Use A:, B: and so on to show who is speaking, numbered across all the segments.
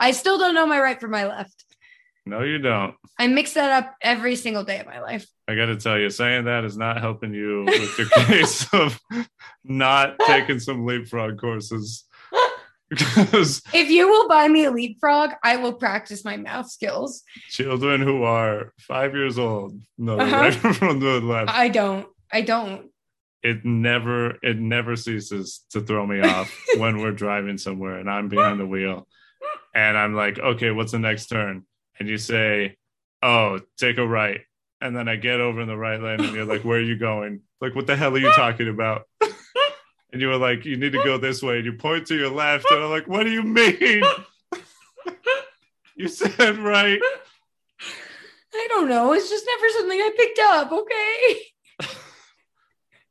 A: I still don't know my right from my left.
B: No, you don't.
A: I mix that up every single day of my life.
B: I got to tell you, saying that is not helping you with your case of not taking some leapfrog courses. Because
A: If you will buy me a leapfrog, I will practice my mouth skills.
B: children who are five years old know
A: Uh-huh.
B: right from the left.
A: I don't. I don't.
B: It never, it never ceases to throw me off when we're driving somewhere and I'm behind the wheel, and I'm like, okay, what's the next turn? And you say, oh, take a right, and then I get over in the right lane, and you're like, where are you going? Like, what the hell are you talking about? And you were like, you need to go this way. And you point to your left. And I'm like, what do you mean? you said right.
A: I don't know. It's just never something I picked up. Okay.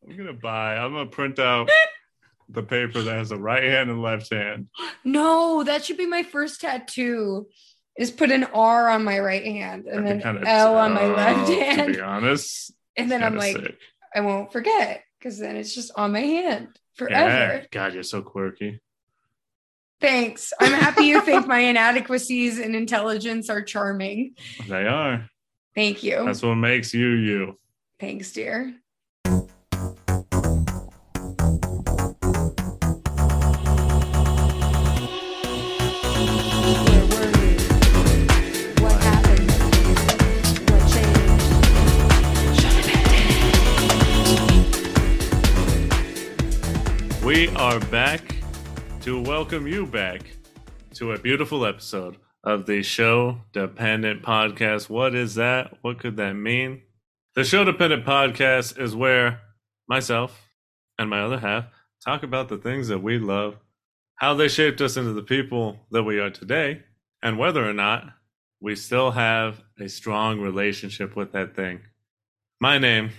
B: I'm going to buy, I'm going to print out the paper that has a right hand and left hand.
A: No, that should be my first tattoo. Is put an R on my right hand and then
B: be kinda-
A: L on my left
B: oh,
A: hand.
B: To
A: hand.
B: be honest.
A: And then I'm like,
B: sick.
A: I won't forget because then it's just on my hand
B: Yeah.
A: forever.
B: God, you're so quirky.
A: Thanks. I'm happy you think my inadequacies and intelligence are charming.
B: They are.
A: Thank you.
B: That's what makes you you.
A: Thanks, dear.
B: We are back to welcome you back to a beautiful episode of the Show Dependent Podcast. What is that? What could that mean? The Show Dependent Podcast is where myself and my other half talk about the things that we love, how they shaped us into the people that we are today, and whether or not we still have a strong relationship with that thing. My name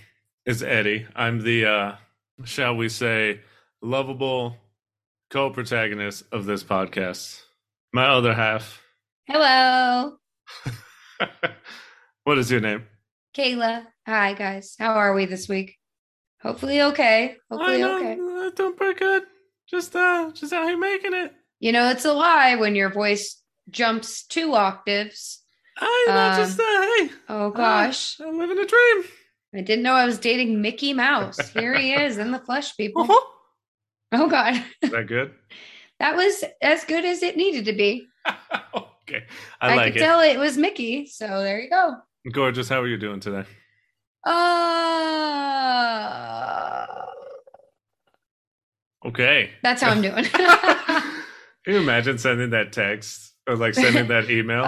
B: is Eddie. I'm the, uh, shall we say, lovable co protagonist of this podcast. My other half.
A: Hello,
B: what is your name?
A: Kayla. Hi, guys. How are we this week? Hopefully, okay. Hopefully, okay.
B: uh, doing pretty good. Just uh just out here making it.
A: You know, it's a lie when your voice jumps two octaves.
B: I
A: Uh,
B: just uh, hey.
A: Oh gosh,
B: I'm living a dream.
A: I didn't know I was dating Mickey Mouse. Here he is in the flesh, people.
B: Uh-huh.
A: Oh god,
B: Is that good?
A: that was as good as it needed to be.
B: okay. I,
A: I,
B: like
A: could
B: it.
A: tell it was Mickey, so there you go.
B: Gorgeous, how are you doing today?
A: Uh,
B: Okay.
A: that's how I'm doing.
B: Can you imagine sending that text or like sending that email?
A: uh,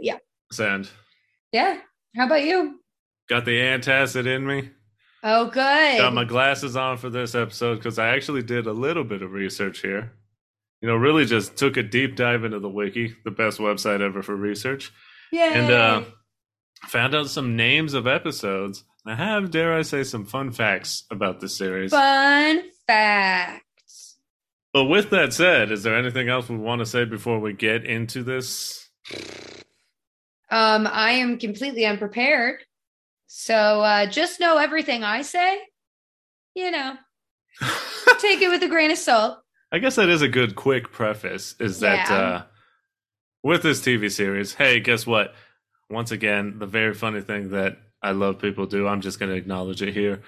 A: yeah,
B: Send.
A: yeah. How about you?
B: Got the antacid in me.
A: Oh, good.
B: Got my glasses on for this episode because I actually did a little bit of research here. You know, really just took a deep dive into the wiki, the best website ever for research,
A: Yay.
B: and uh, found out some names of episodes. I have, dare I say, some fun facts about this series.
A: Fun facts.
B: But with that said, is there anything else we want to say before we get into this?
A: Um, I am completely unprepared. So uh, just know everything I say, you know, take it with a grain of salt.
B: I guess that is a good quick preface is that
A: Yeah.
B: uh, with this TV series, hey, guess what? Once again, the very funny thing that I love people do, I'm just going to acknowledge it here.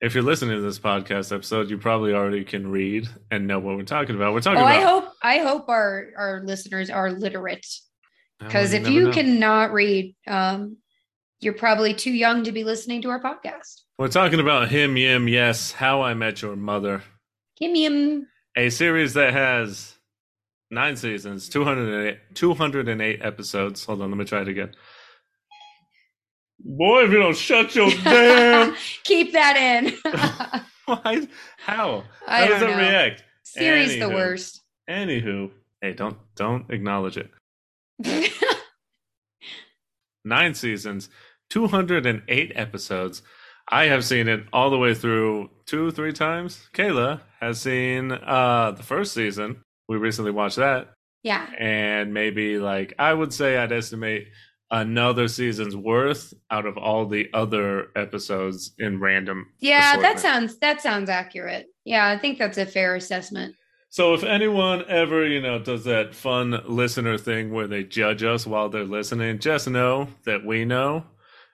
B: If you're listening to this podcast episode, you probably already can read and know what we're talking about. We're talking
A: Oh,
B: about.
A: I hope I hope our our listeners are literate because if you
B: know.
A: cannot read, um, you're probably too young to be listening to our podcast.
B: We're talking about Him, Yim, Yes, How I Met Your Mother,
A: Kim Yim.
B: a series that has nine seasons, 208, 208 episodes. Hold on, let me try it again. Boy, if you don't shut your damn.
A: Keep that in.
B: Why? How?
A: I
B: How does that react?
A: Series the
B: Anywho.
A: worst.
B: Anywho, hey, don't don't acknowledge it. Nine seasons, two hundred and eight episodes. I have seen it all the way through two, three times. Kayla has seen uh the first season. We recently watched that,
A: yeah.
B: and maybe like I would say I'd estimate another season's worth out of all the other episodes in random.
A: Yeah, that sounds that sounds accurate. Yeah, I think that's a fair assessment.
B: So if anyone ever, you know, does that fun listener thing where they judge us while they're listening, just know that we know.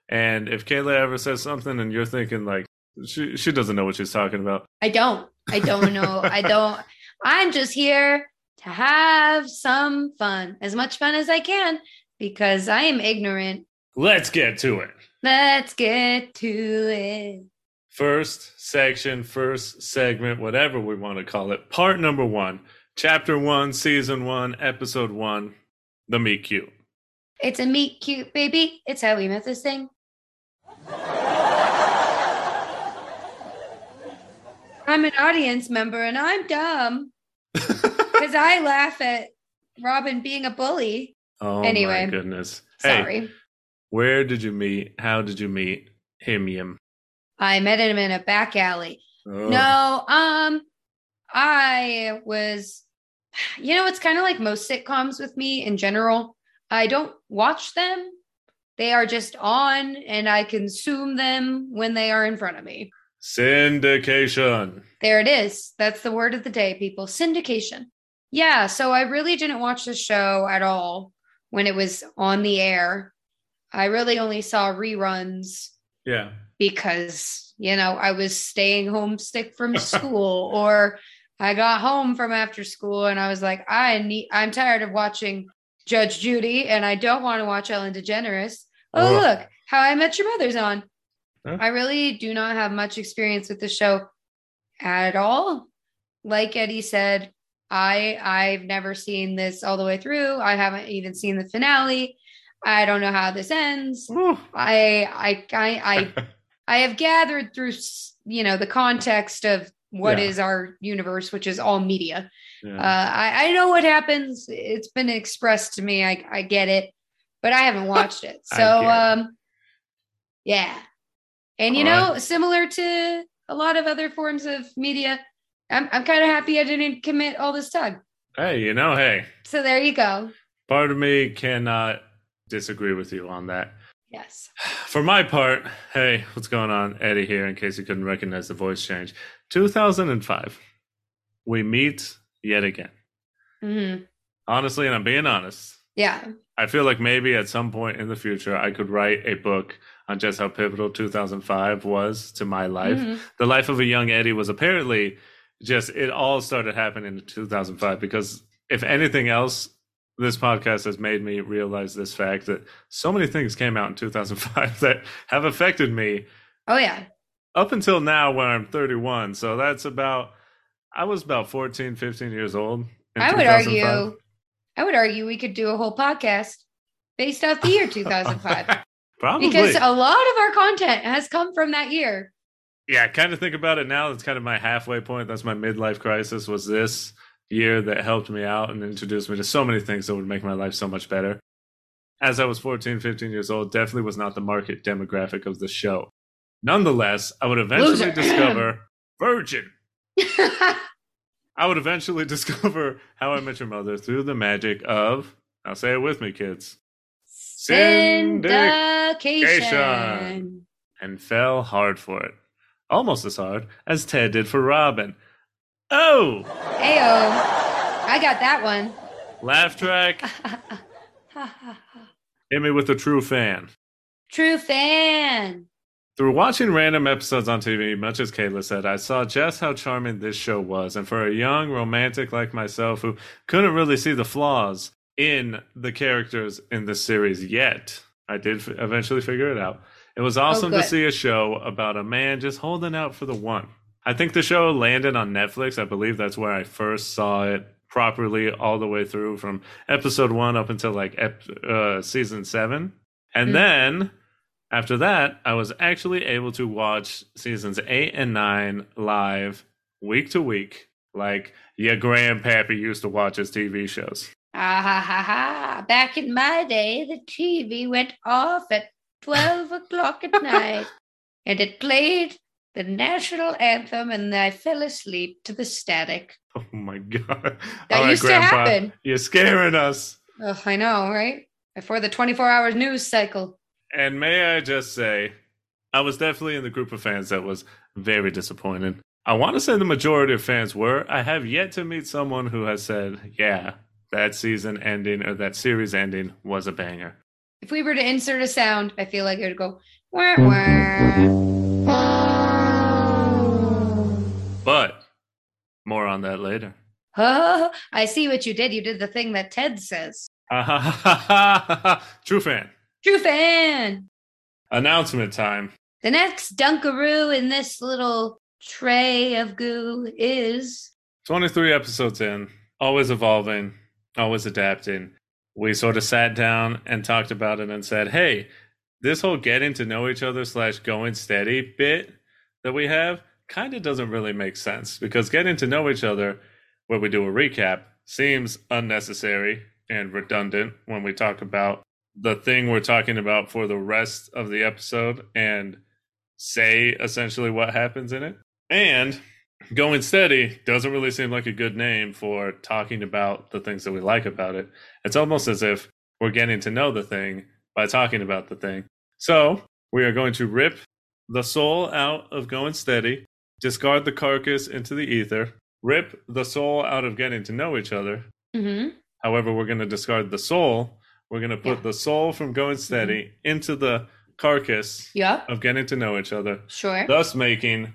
B: And if Kayla ever says something and you're thinking like she she doesn't know what she's talking about,
A: I don't. I don't know. I don't. I'm just here to have some fun, as much fun as I can, because I am ignorant.
B: let's get to it.
A: Let's get to it.
B: First section, first segment, whatever we want to call it. Part number one, chapter one, season one, episode one, the meet cute.
A: It's a meet cute baby. It's how we met this thing. I'm an audience member and I'm dumb because I laugh at Robin being a bully.
B: Oh
A: Anyway,
B: my goodness. Hey,
A: Sorry.
B: where did you meet? How did you meet him? Yim?
A: I met him in a back alley.
B: Oh.
A: No, um, I was, you know, it's kind of like most sitcoms with me in general. I don't watch them. They are just on and I consume them when they are in front of me.
B: Syndication.
A: There it is. That's the word of the day, people. Syndication. Yeah. So I really didn't watch the show at all when it was on the air. I really only saw reruns
B: Yeah.
A: because, you know, I was staying home sick from school or I got home from after school and I was like, I need, I'm tired of watching Judge Judy and I don't want to watch Ellen DeGeneres. Oh, look, How I Met Your Mother's on.
B: Huh?
A: I really do not have much experience with the show at all. Like Eddie said, I I've never seen this all the way through. I haven't even seen the finale. I don't know how this ends. I I I I, I have gathered through you know the context of what is
B: Yeah.
A: our universe, which is all media.
B: Yeah.
A: Uh, I I know what happens. It's been expressed to me. I I get it, but I haven't watched it. So um, yeah, and you
B: All
A: know, similar to a lot of other forms of media, I'm I'm kind of happy I didn't commit all this time.
B: hey, you know, hey,
A: So there you go.
B: part of me cannot disagree with you on that.
A: Yes.
B: For my part, hey, what's going on? Eddie here, in case you couldn't recognize the voice change. 2005. We meet yet again.
A: hmm
B: Honestly, and I'm being honest,
A: Yeah.
B: I feel like maybe at some point in the future I could write a book on just how pivotal 2005 was to my life.
A: Mhm.
B: The life of a young Eddie was apparently just, it all started happening in 2005 because if anything else, this podcast has made me realize this fact that so many things came out in 2005 that have affected me
A: Oh yeah.
B: up until now when I'm 31. So that's about, I was about 14, 15 years old.
A: I would argue. I would argue we could do a whole podcast based off the year 2005
B: Probably.
A: because a lot of our content has come from that year.
B: yeah, kind of think about it now. That's kind of my halfway point. That's my midlife crisis. Was this year that helped me out and introduced me to so many things that would make my life so much better. As I was 14, 15 years old, definitely was not the market demographic of the show. Nonetheless, I would eventually
A: Loser.
B: discover Virgin. I would eventually discover How I Met Your Mother through the magic of, now say it with me, kids,
A: Syndication.
B: and fell hard for it. Almost as hard as Ted did for Robin. Oh!
A: Ayo. I got that one.
B: Laugh track, hit me with a true fan.
A: True fan.
B: Through watching random episodes on TV, much as Kayla said, I saw just how charming this show was. And for a young romantic like myself who couldn't really see the flaws in the characters in the series yet, I did f- eventually figure it out. It was awesome to see a show about a man just holding out for the one. I think the show landed on Netflix. I believe that's where I first saw it properly all the way through from episode one up until like ep- uh, season seven. And
A: Mm.
B: then after that, I was actually able to watch seasons eight and nine live week to week, like your grandpappy used to watch his TV shows.
A: Ah ha ha ha. Back in my day, the TV went off at 12 o'clock at night and it played the national anthem and I fell asleep to the static.
B: Oh my god!
A: That
B: All right,
A: used to
B: Grandpa,
A: happen.
B: You're scaring us.
A: Ugh, I know, right? Before the 24 hour news cycle.
B: And may I just say, I was definitely in the group of fans that was very disappointed. I want to say the majority of fans were. I have yet to meet someone who has said, yeah, that season ending or that series ending was a banger.
A: If we were to insert a sound, I feel like it would go wah, wah.
B: But more on that later.
A: Oh, I see what you did. You did the thing that Ted says.
B: True fan.
A: True fan.
B: Announcement time.
A: The next Dunkaroo in this little tray of goo is
B: 23 episodes in, always evolving, always adapting. We sort of sat down and talked about it and said, hey, this whole getting to know each other slash going steady bit that we have kind of doesn't really make sense because getting to know each other, where we do a recap, seems unnecessary and redundant when we talk about the thing we're talking about for the rest of the episode and say essentially what happens in it. And going steady doesn't really seem like a good name for talking about the things that we like about it. It's almost as if we're getting to know the thing by talking about the thing. So we are going to rip the soul out of going steady, discard the carcass into the ether, rip the soul out of getting to know each other.
A: mm-hmm.
B: However, we're going to discard the soul. We're going to put
A: Yeah.
B: the soul from going steady into the carcass
A: Yep,
B: of getting to know each other,
A: sure.
B: thus making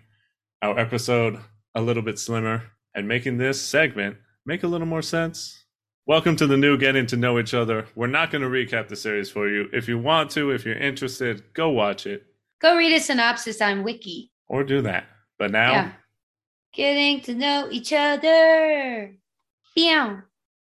B: our episode a little bit slimmer and making this segment make a little more sense. Welcome to the new Getting to Know Each Other. We're not going to recap the series for you. If you want to, if you're interested, go watch it
A: Go read a synopsis on Wiki.
B: or do that. But now,
A: Yeah. Getting to know each other.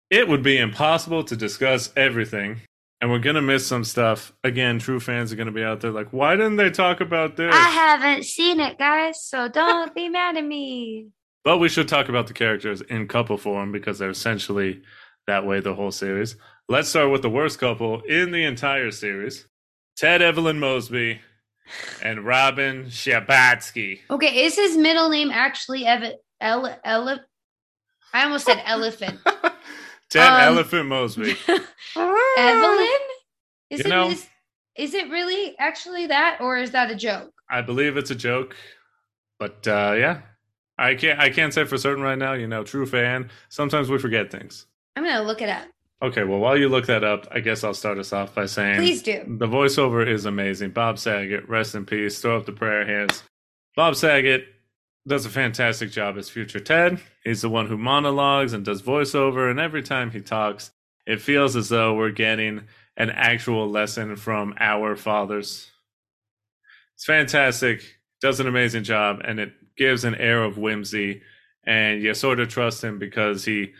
B: It would be impossible to discuss everything. And we're going to miss some stuff. Again, true fans are going to be out there like, why didn't they talk about this?
A: I haven't seen it, guys, so don't be mad at me.
B: But we should talk about the characters in couple form because they're essentially that way the whole series. Let's start with the worst couple in the entire series Ted Evelyn Mosby and Robin Scherbatsky.
A: Okay, is his middle name actually Ev- Ele- Ele- I almost said elephant.
B: Ted
A: Um,
B: Elephant Mosby.
A: Evelyn? Is
B: You
A: it
B: know-
A: is, is it really actually that or is that a joke?
B: I believe it's a joke, but uh, yeah, I can't. I can't say for certain right now. You know, true fan. Sometimes we forget things.
A: I'm gonna look it up.
B: Okay, well, while you look that up, I guess I'll start us off by saying
A: Please do.
B: The voiceover is amazing. Bob Saget, rest in peace. Throw up the prayer hands. Bob Saget does a fantastic job as future Ted. He's the one who monologues and does voiceover, and every time he talks, it feels as though we're getting an actual lesson from our fathers. It's fantastic. Does an amazing job, and it gives an air of whimsy, and you sort of trust him because he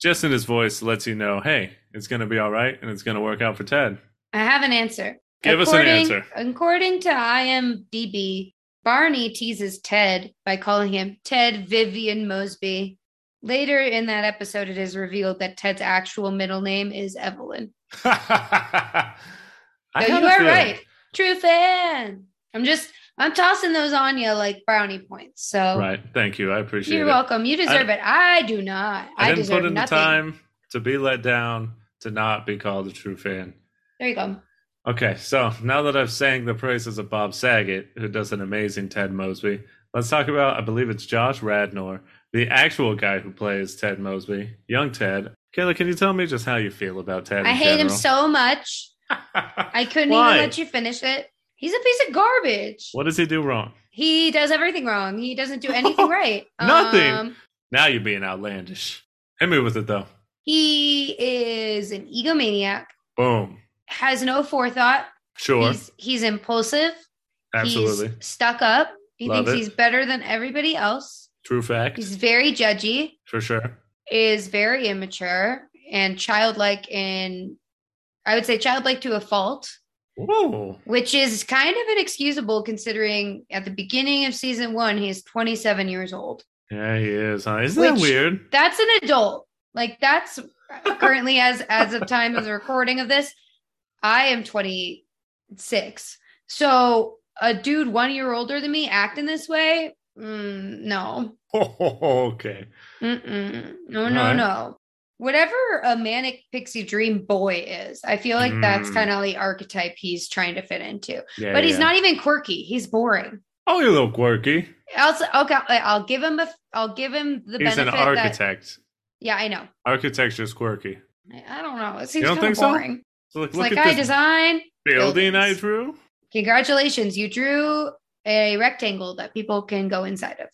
B: just in his voice lets you know, hey, it's going to be all right and it's going to work out for Ted.
A: I have an answer.
B: Give us an answer.
A: According to IMDb, Barney teases Ted by calling him Ted Vivian Mosby. Later in that episode, it is revealed that Ted's actual middle name is Evelyn. So you are
B: feeling.
A: right. True fan. I'm just I'm tossing those on you like brownie points. So
B: Right. Thank you. I appreciate
A: you're
B: it.
A: welcome. You deserve it. I do not.
B: I,
A: I,
B: didn't
A: deserve
B: put in
A: nothing.
B: the time to be let down, to not be called a true fan.
A: There you go.
B: Okay, so now that I've sang the praises of Bob Saget, who does an amazing Ted Mosby, let's talk about, I believe it's Josh Radnor, the actual guy who plays Ted Mosby, young Ted. Kayla, can you tell me just how you feel about Ted?
A: I hate him so much. I couldn't even let you finish it. He's a piece of garbage.
B: What does he do wrong?
A: He does everything wrong. He doesn't do anything right.
B: Nothing.
A: Um,
B: Now you're being outlandish. Hit me with it though.
A: he is an egomaniac,
B: Boom.
A: Has no forethought.
B: Sure.
A: He's he's impulsive.
B: Absolutely.
A: He's stuck up. He
B: Love
A: thinks
B: it.
A: he's better than everybody else.
B: True fact.
A: He's very judgy,
B: For sure.
A: is very immature and childlike in I would say childlike to a fault,
B: Whoa.
A: which is kind of inexcusable considering at the beginning of season 1 he's 27 years old.
B: Yeah, he is. Huh? Isn't that weird?
A: That's an adult. Like that's currently as as of time of the recording of this, I am 26. So a dude one year older than me acting this way, mm, no,
B: okay.
A: Mm-mm. no, no,
B: Alright.
A: no. Whatever a manic pixie dream boy is, I feel like that's
B: Mm.
A: kind of the archetype he's trying to fit into.
B: Yeah.
A: But he's
B: yeah.
A: not even quirky. He's boring.
B: Oh, you're a little quirky.
A: Also, okay, I'll give him a. I'll give him the benefit.
B: He's an
A: benefit that.
B: architect.
A: Yeah, I know.
B: Architecture's quirky.
A: I don't know. It seems
B: don't
A: kind
B: think
A: of boring.
B: So look
A: like
B: at
A: I design.
B: building I drew.
A: Congratulations, you drew a rectangle that people can go inside of.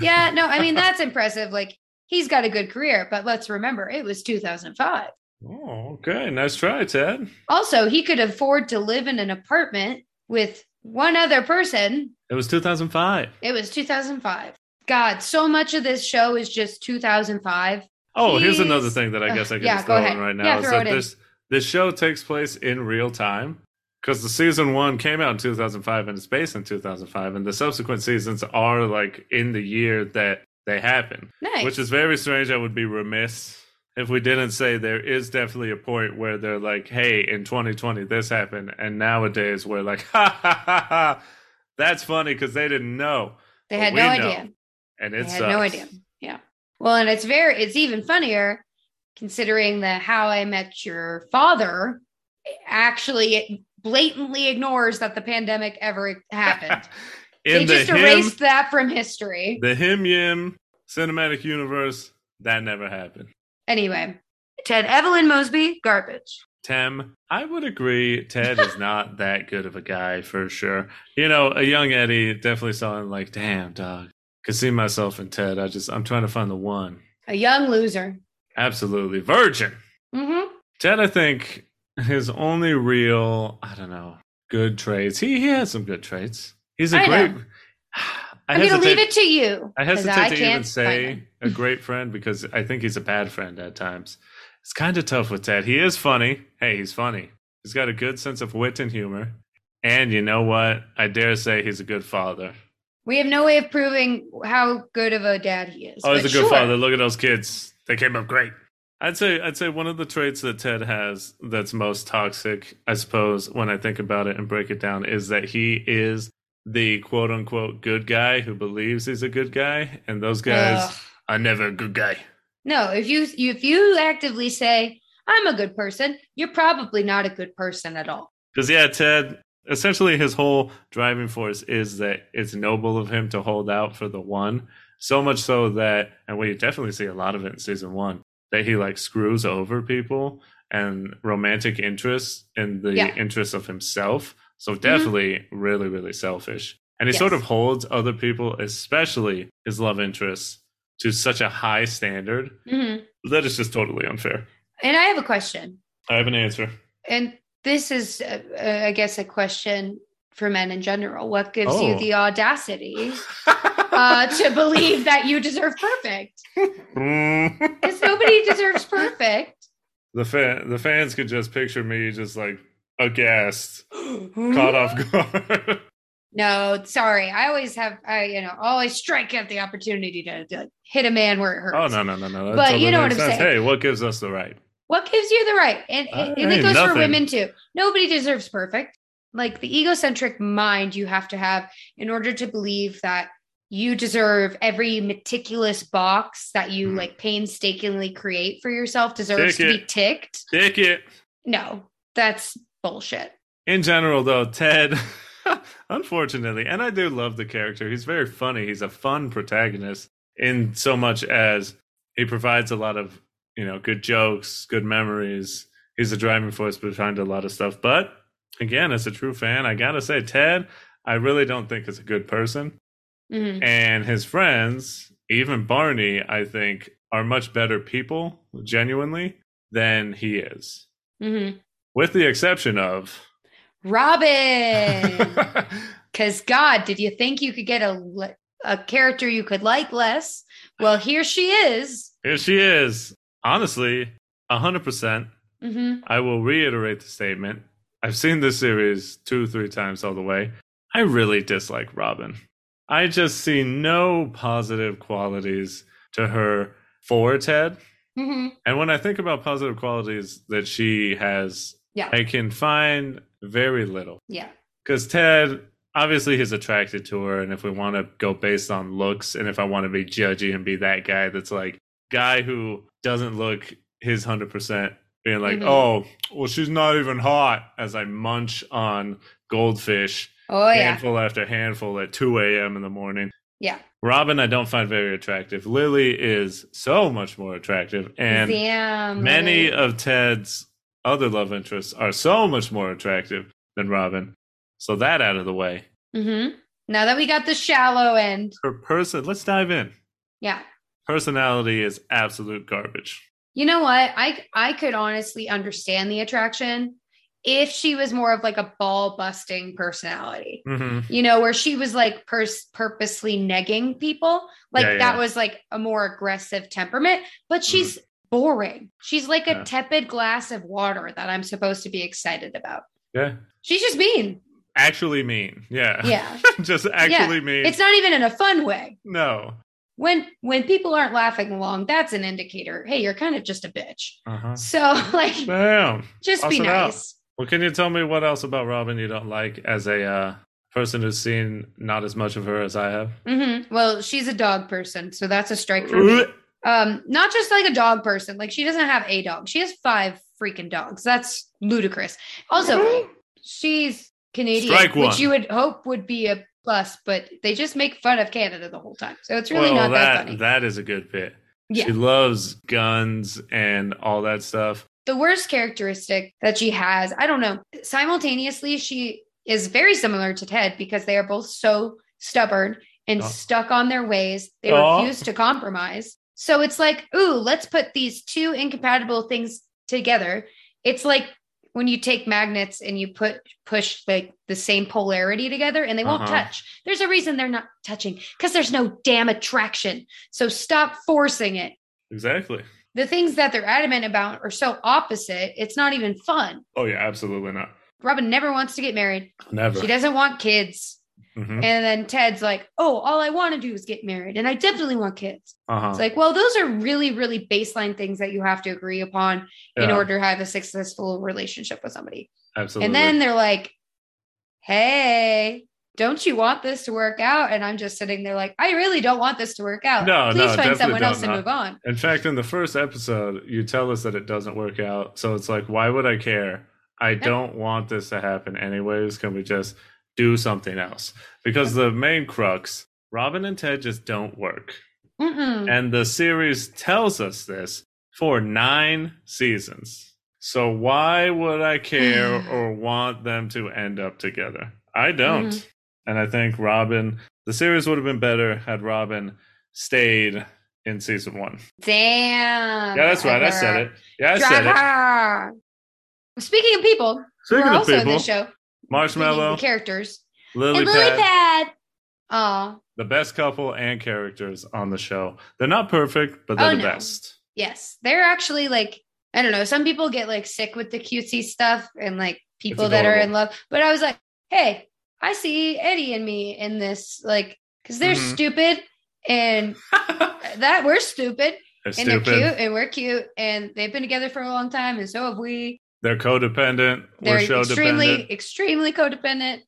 A: Yeah, no, I mean that's impressive. Like he's got a good career, but let's remember it was 2005.
B: Oh, okay. Nice try, Ted.
A: Also, he could afford to live in an apartment with one other person.
B: It was 2005.
A: It was 2005. God, so much of this show is just 2005.
B: Oh, here's another thing that I guess I can
A: yeah, go
B: throw in right now
A: Yeah,
B: is that
A: in.
B: This show takes place in real time because the season one came out in 2005 and it's based in 2005, and the subsequent seasons are like in the year that they happen,
A: Nice.
B: which is very strange. I would be remiss if we didn't say there is definitely a point where they're like, "Hey, in 2020 this happened," and nowadays we're like, "Ha ha ha ha." That's funny because they didn't know,
A: they had no
B: know.
A: idea.
B: and it's
A: had
B: sucks.
A: no idea. Yeah. Well, and it's very it's even funnier considering the How I Met Your Father actually it blatantly ignores that the pandemic ever happened.
B: in
A: they
B: the
A: just
B: hymn,
A: erased that from history.
B: the him yim cinematic universe that never happened
A: Anyway, Ted Evelyn Mosby, garbage.
B: Tem, I would agree. Ted is not that good of a guy for sure. You know, a young Eddie definitely saw him like, damn, dog. Could see myself in Ted. I just, I'm trying to find the one.
A: A young loser.
B: Absolutely. Virgin.
A: Mm-hmm.
B: Ted, I think, his only real, I don't know, good traits. He, he has some good traits. He's a
A: I
B: great.
A: know.
B: I
A: I'm going to leave it to you.
B: I hesitate to even say a great friend because I think he's a bad friend at times. It's kind of tough with Ted. He is funny. Hey, he's funny. He's got a good sense of wit and humor. And you know what? I dare say he's a good father.
A: We have no way of proving how good of a dad he is.
B: Oh, he's a good
A: sure.
B: father. Look at those kids. They came up great. I'd say I'd say one of the traits that Ted has that's most toxic, I suppose, when I think about it and break it down, is that he is the quote unquote good guy who believes he's a good guy, and those guys
A: Ugh.
B: are never a good guy.
A: No, if you if you actively say I'm a good person, you're probably not a good person at all.
B: Because yeah, Ted. Essentially, his whole driving force is that it's noble of him to hold out for the one. So much so that, and we definitely see a lot of it in season one, that he like screws over people and romantic interests in the
A: Yeah.
B: interests of himself. So definitely, really, really selfish. And he sort of holds other people, especially his love interests, to such a high standard
A: Mhm.
B: that is just totally unfair.
A: And I have a question,
B: I have an answer.
A: and this is, uh, uh, I guess, a question for men in general. What gives you
B: Oh.
A: the audacity uh, to believe that you deserve perfect? Because nobody deserves perfect.
B: The fan, the fans could just picture me just like aghast, caught off guard.
A: No, sorry. I always have, I you know, always strike at the opportunity to, to hit a man where it hurts.
B: oh no no no no! that
A: But
B: totally
A: you know what I'm
B: sense.
A: saying.
B: Hey, what gives us the right?
A: What gives you the right? And, and it goes for women too. Nobody deserves perfect. Like the egocentric mind you have to have in order to believe that you deserve every meticulous box that you
B: Mhm.
A: like painstakingly create for yourself deserves
B: Tick
A: to
B: it.
A: be ticked.
B: Take it.
A: No, that's bullshit.
B: In general, though, Ted, unfortunately, and I do love the character. He's very funny. He's a fun protagonist in so much as he provides a lot of you know good jokes, good memories. He's the driving force behind a lot of stuff. But again, as a true fan, I gotta say, Ted, I really don't think is a good person.
A: Mhm.
B: and his friends, even Barney, I think, are much better people, genuinely, than he is.
A: Mhm.
B: With the exception of.
A: Robin. Because God, did you think you could get a a character you could like less? Well, here she is.
B: Here she is. Honestly, 100%.
A: hmm
B: I will reiterate the statement. I've seen this series two, three times all the way. I really dislike Robin. I just see no positive qualities to her for Ted.
A: hmm
B: And when I think about positive qualities that she has,
A: Yeah.
B: I can find very little.
A: Yeah.
B: Because Ted, obviously, he's attracted to her. And if we want to go based on looks, and if I want to be judgy and be that guy that's like, guy who doesn't look his 100%, being like,
A: Mhm.
B: oh, well, she's not even hot as I munch on goldfish
A: Oh yeah.
B: handful after handful at 2 a.m. in the morning.
A: Yeah.
B: Robin, I don't find very attractive. Lily is so much more attractive. And
A: Damn.
B: many
A: Lily.
B: of Ted's other love interests are so much more attractive than Robin. So that out of the way.
A: Mhm. Now that we got the shallow end.
B: Her person, let's dive in.
A: Yeah.
B: Personality is absolute garbage.
A: You know what? I I could honestly understand the attraction if she was more of like a ball busting personality.
B: hmm
A: You know, where she was like pers- purposely negging people. Like
B: Yeah,
A: that was like a more aggressive temperament, but she's boring. She's like a
B: Yeah.
A: tepid glass of water that I'm supposed to be excited about.
B: Yeah.
A: She's just mean.
B: Actually mean. Yeah.
A: Yeah.
B: Just actually mean.
A: It's not even in a fun way.
B: no.
A: When when people aren't laughing along, that's an indicator. Hey, you're kind of just a bitch.
B: Uh-huh.
A: So like
B: Damn.
A: just be
B: Toss it out.
A: nice.
B: Well, can you tell me what else about Robin you don't like as a uh, person who's seen not as much of her as I have?
A: hmm Well, she's a dog person, so that's a strike for me. Um, not just like a dog person. Like she doesn't have a dog. She has five freaking dogs. That's ludicrous. Also, she's Canadian, which you would hope would be a plus, but they just make fun of Canada the whole time. So it's really
B: well,
A: not that,
B: that
A: funny.
B: that is a good bit.
A: Yeah.
B: She loves guns and all that stuff.
A: the worst characteristic that she has, I don't know. Simultaneously, she is very similar to Ted because they are both so stubborn and
B: Oh.
A: stuck on their ways. They
B: Oh.
A: refuse to compromise. So it's like, ooh, let's put these two incompatible things together. It's like when you take magnets and you put push like the same polarity together and they won't
B: Uh-huh.
A: touch. There's a reason they're not touching because there's no damn attraction. So stop forcing it
B: Exactly.
A: the things that they're adamant about are so opposite, it's not even fun.
B: Oh yeah, absolutely not.
A: Robin never wants to get married.
B: Never.
A: She doesn't want kids.
B: Mhm.
A: And then Ted's like, oh, all I want to do is get married. And I definitely want kids.
B: Uh-huh.
A: It's like, well, those are really, really baseline things that you have to agree upon in order to have a successful relationship with somebody.
B: absolutely.
A: And then they're like, hey, don't you want this to work out? And I'm just sitting there like, I really don't want this to work out.
B: No, no,
A: Please find someone else to
B: no.
A: move on.
B: In fact, in the first episode, you tell us that it doesn't work out. So it's like, why would I care? I don't want this to happen anyways. Can we just do something else? Because the main crux, Robin and Ted just don't work.
A: Mm-mm.
B: And the series tells us this for nine seasons. So why would I care or want them to end up together? I don't.
A: Mhm.
B: And I think Robin, the series would have been better had Robin stayed in season one.
A: Damn.
B: Yeah, that's right. I said it. Yeah, I said it.
A: Speaking of people, who
B: Speaking
A: are
B: of
A: also in this show,
B: Marshmallow,
A: the characters,
B: Lily
A: and Lily
B: Pad.
A: Aw,
B: the best couple and characters on the show. They're not perfect, but they're
A: Oh,
B: the
A: no.
B: best.
A: yes, they're actually like I don't know. Some people get like sick with the cutesy stuff and like people that are in love, but I was like, hey, I see Eddie and me in this, like, because they're
B: Mhm.
A: stupid and that we're stupid
B: they're
A: and
B: stupid.
A: they're cute and we're cute and they've been together for a long time and so have we.
B: They're codependent.
A: They're
B: We're
A: extremely,
B: dependent.
A: extremely codependent.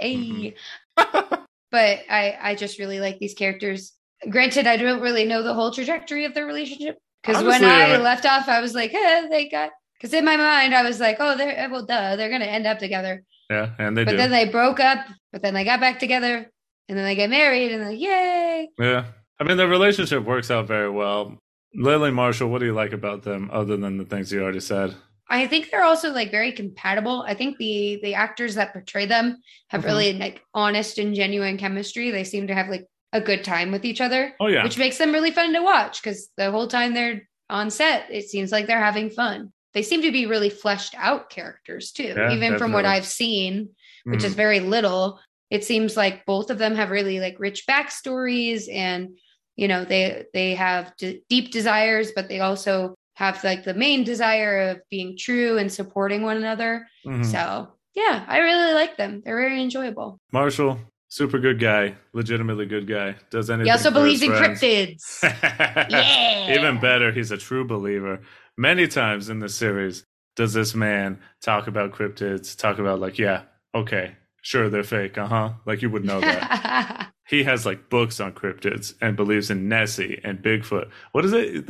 A: Ay.
B: Mhm.
A: but I, I just really like these characters. Granted, I don't really know the whole trajectory of their relationship because when I left off, I was like, eh, they got. Because in my mind, I was like, oh, they're well, duh, they're gonna end up together.
B: yeah, and they
A: but
B: do.
A: then they broke up, but then they got back together, and then they get married, and then yay!
B: yeah. I mean, their relationship works out very well. Lily Marshall, what do you like about them other than the things you already said?
A: I think they're also like very compatible. I think the the actors that portray them have
B: Mhm.
A: really like honest and genuine chemistry. They seem to have like a good time with each other.
B: Oh, yeah.
A: which makes them really fun to watch because the whole time they're on set, it seems like they're having fun. They seem to be really fleshed out characters too,
B: Yeah,
A: even from what. I've seen, which
B: Mhm.
A: is very little. It seems like both of them have really like rich backstories and you know they they have d- deep desires but they also have like the main desire of being true and supporting one another
B: Mhm.
A: so yeah i really like them they're very enjoyable
B: Marshall, super good guy, legitimately good guy. Does anything.
A: he also believes in
B: friends.
A: cryptids yeah
B: Even better, he's a true believer. Many times in the series does this man talk about cryptids, talk about like, yeah, okay, sure they're fake, uh huh. Like you would know that. he has like books on cryptids and believes in Nessie and Bigfoot. What is it?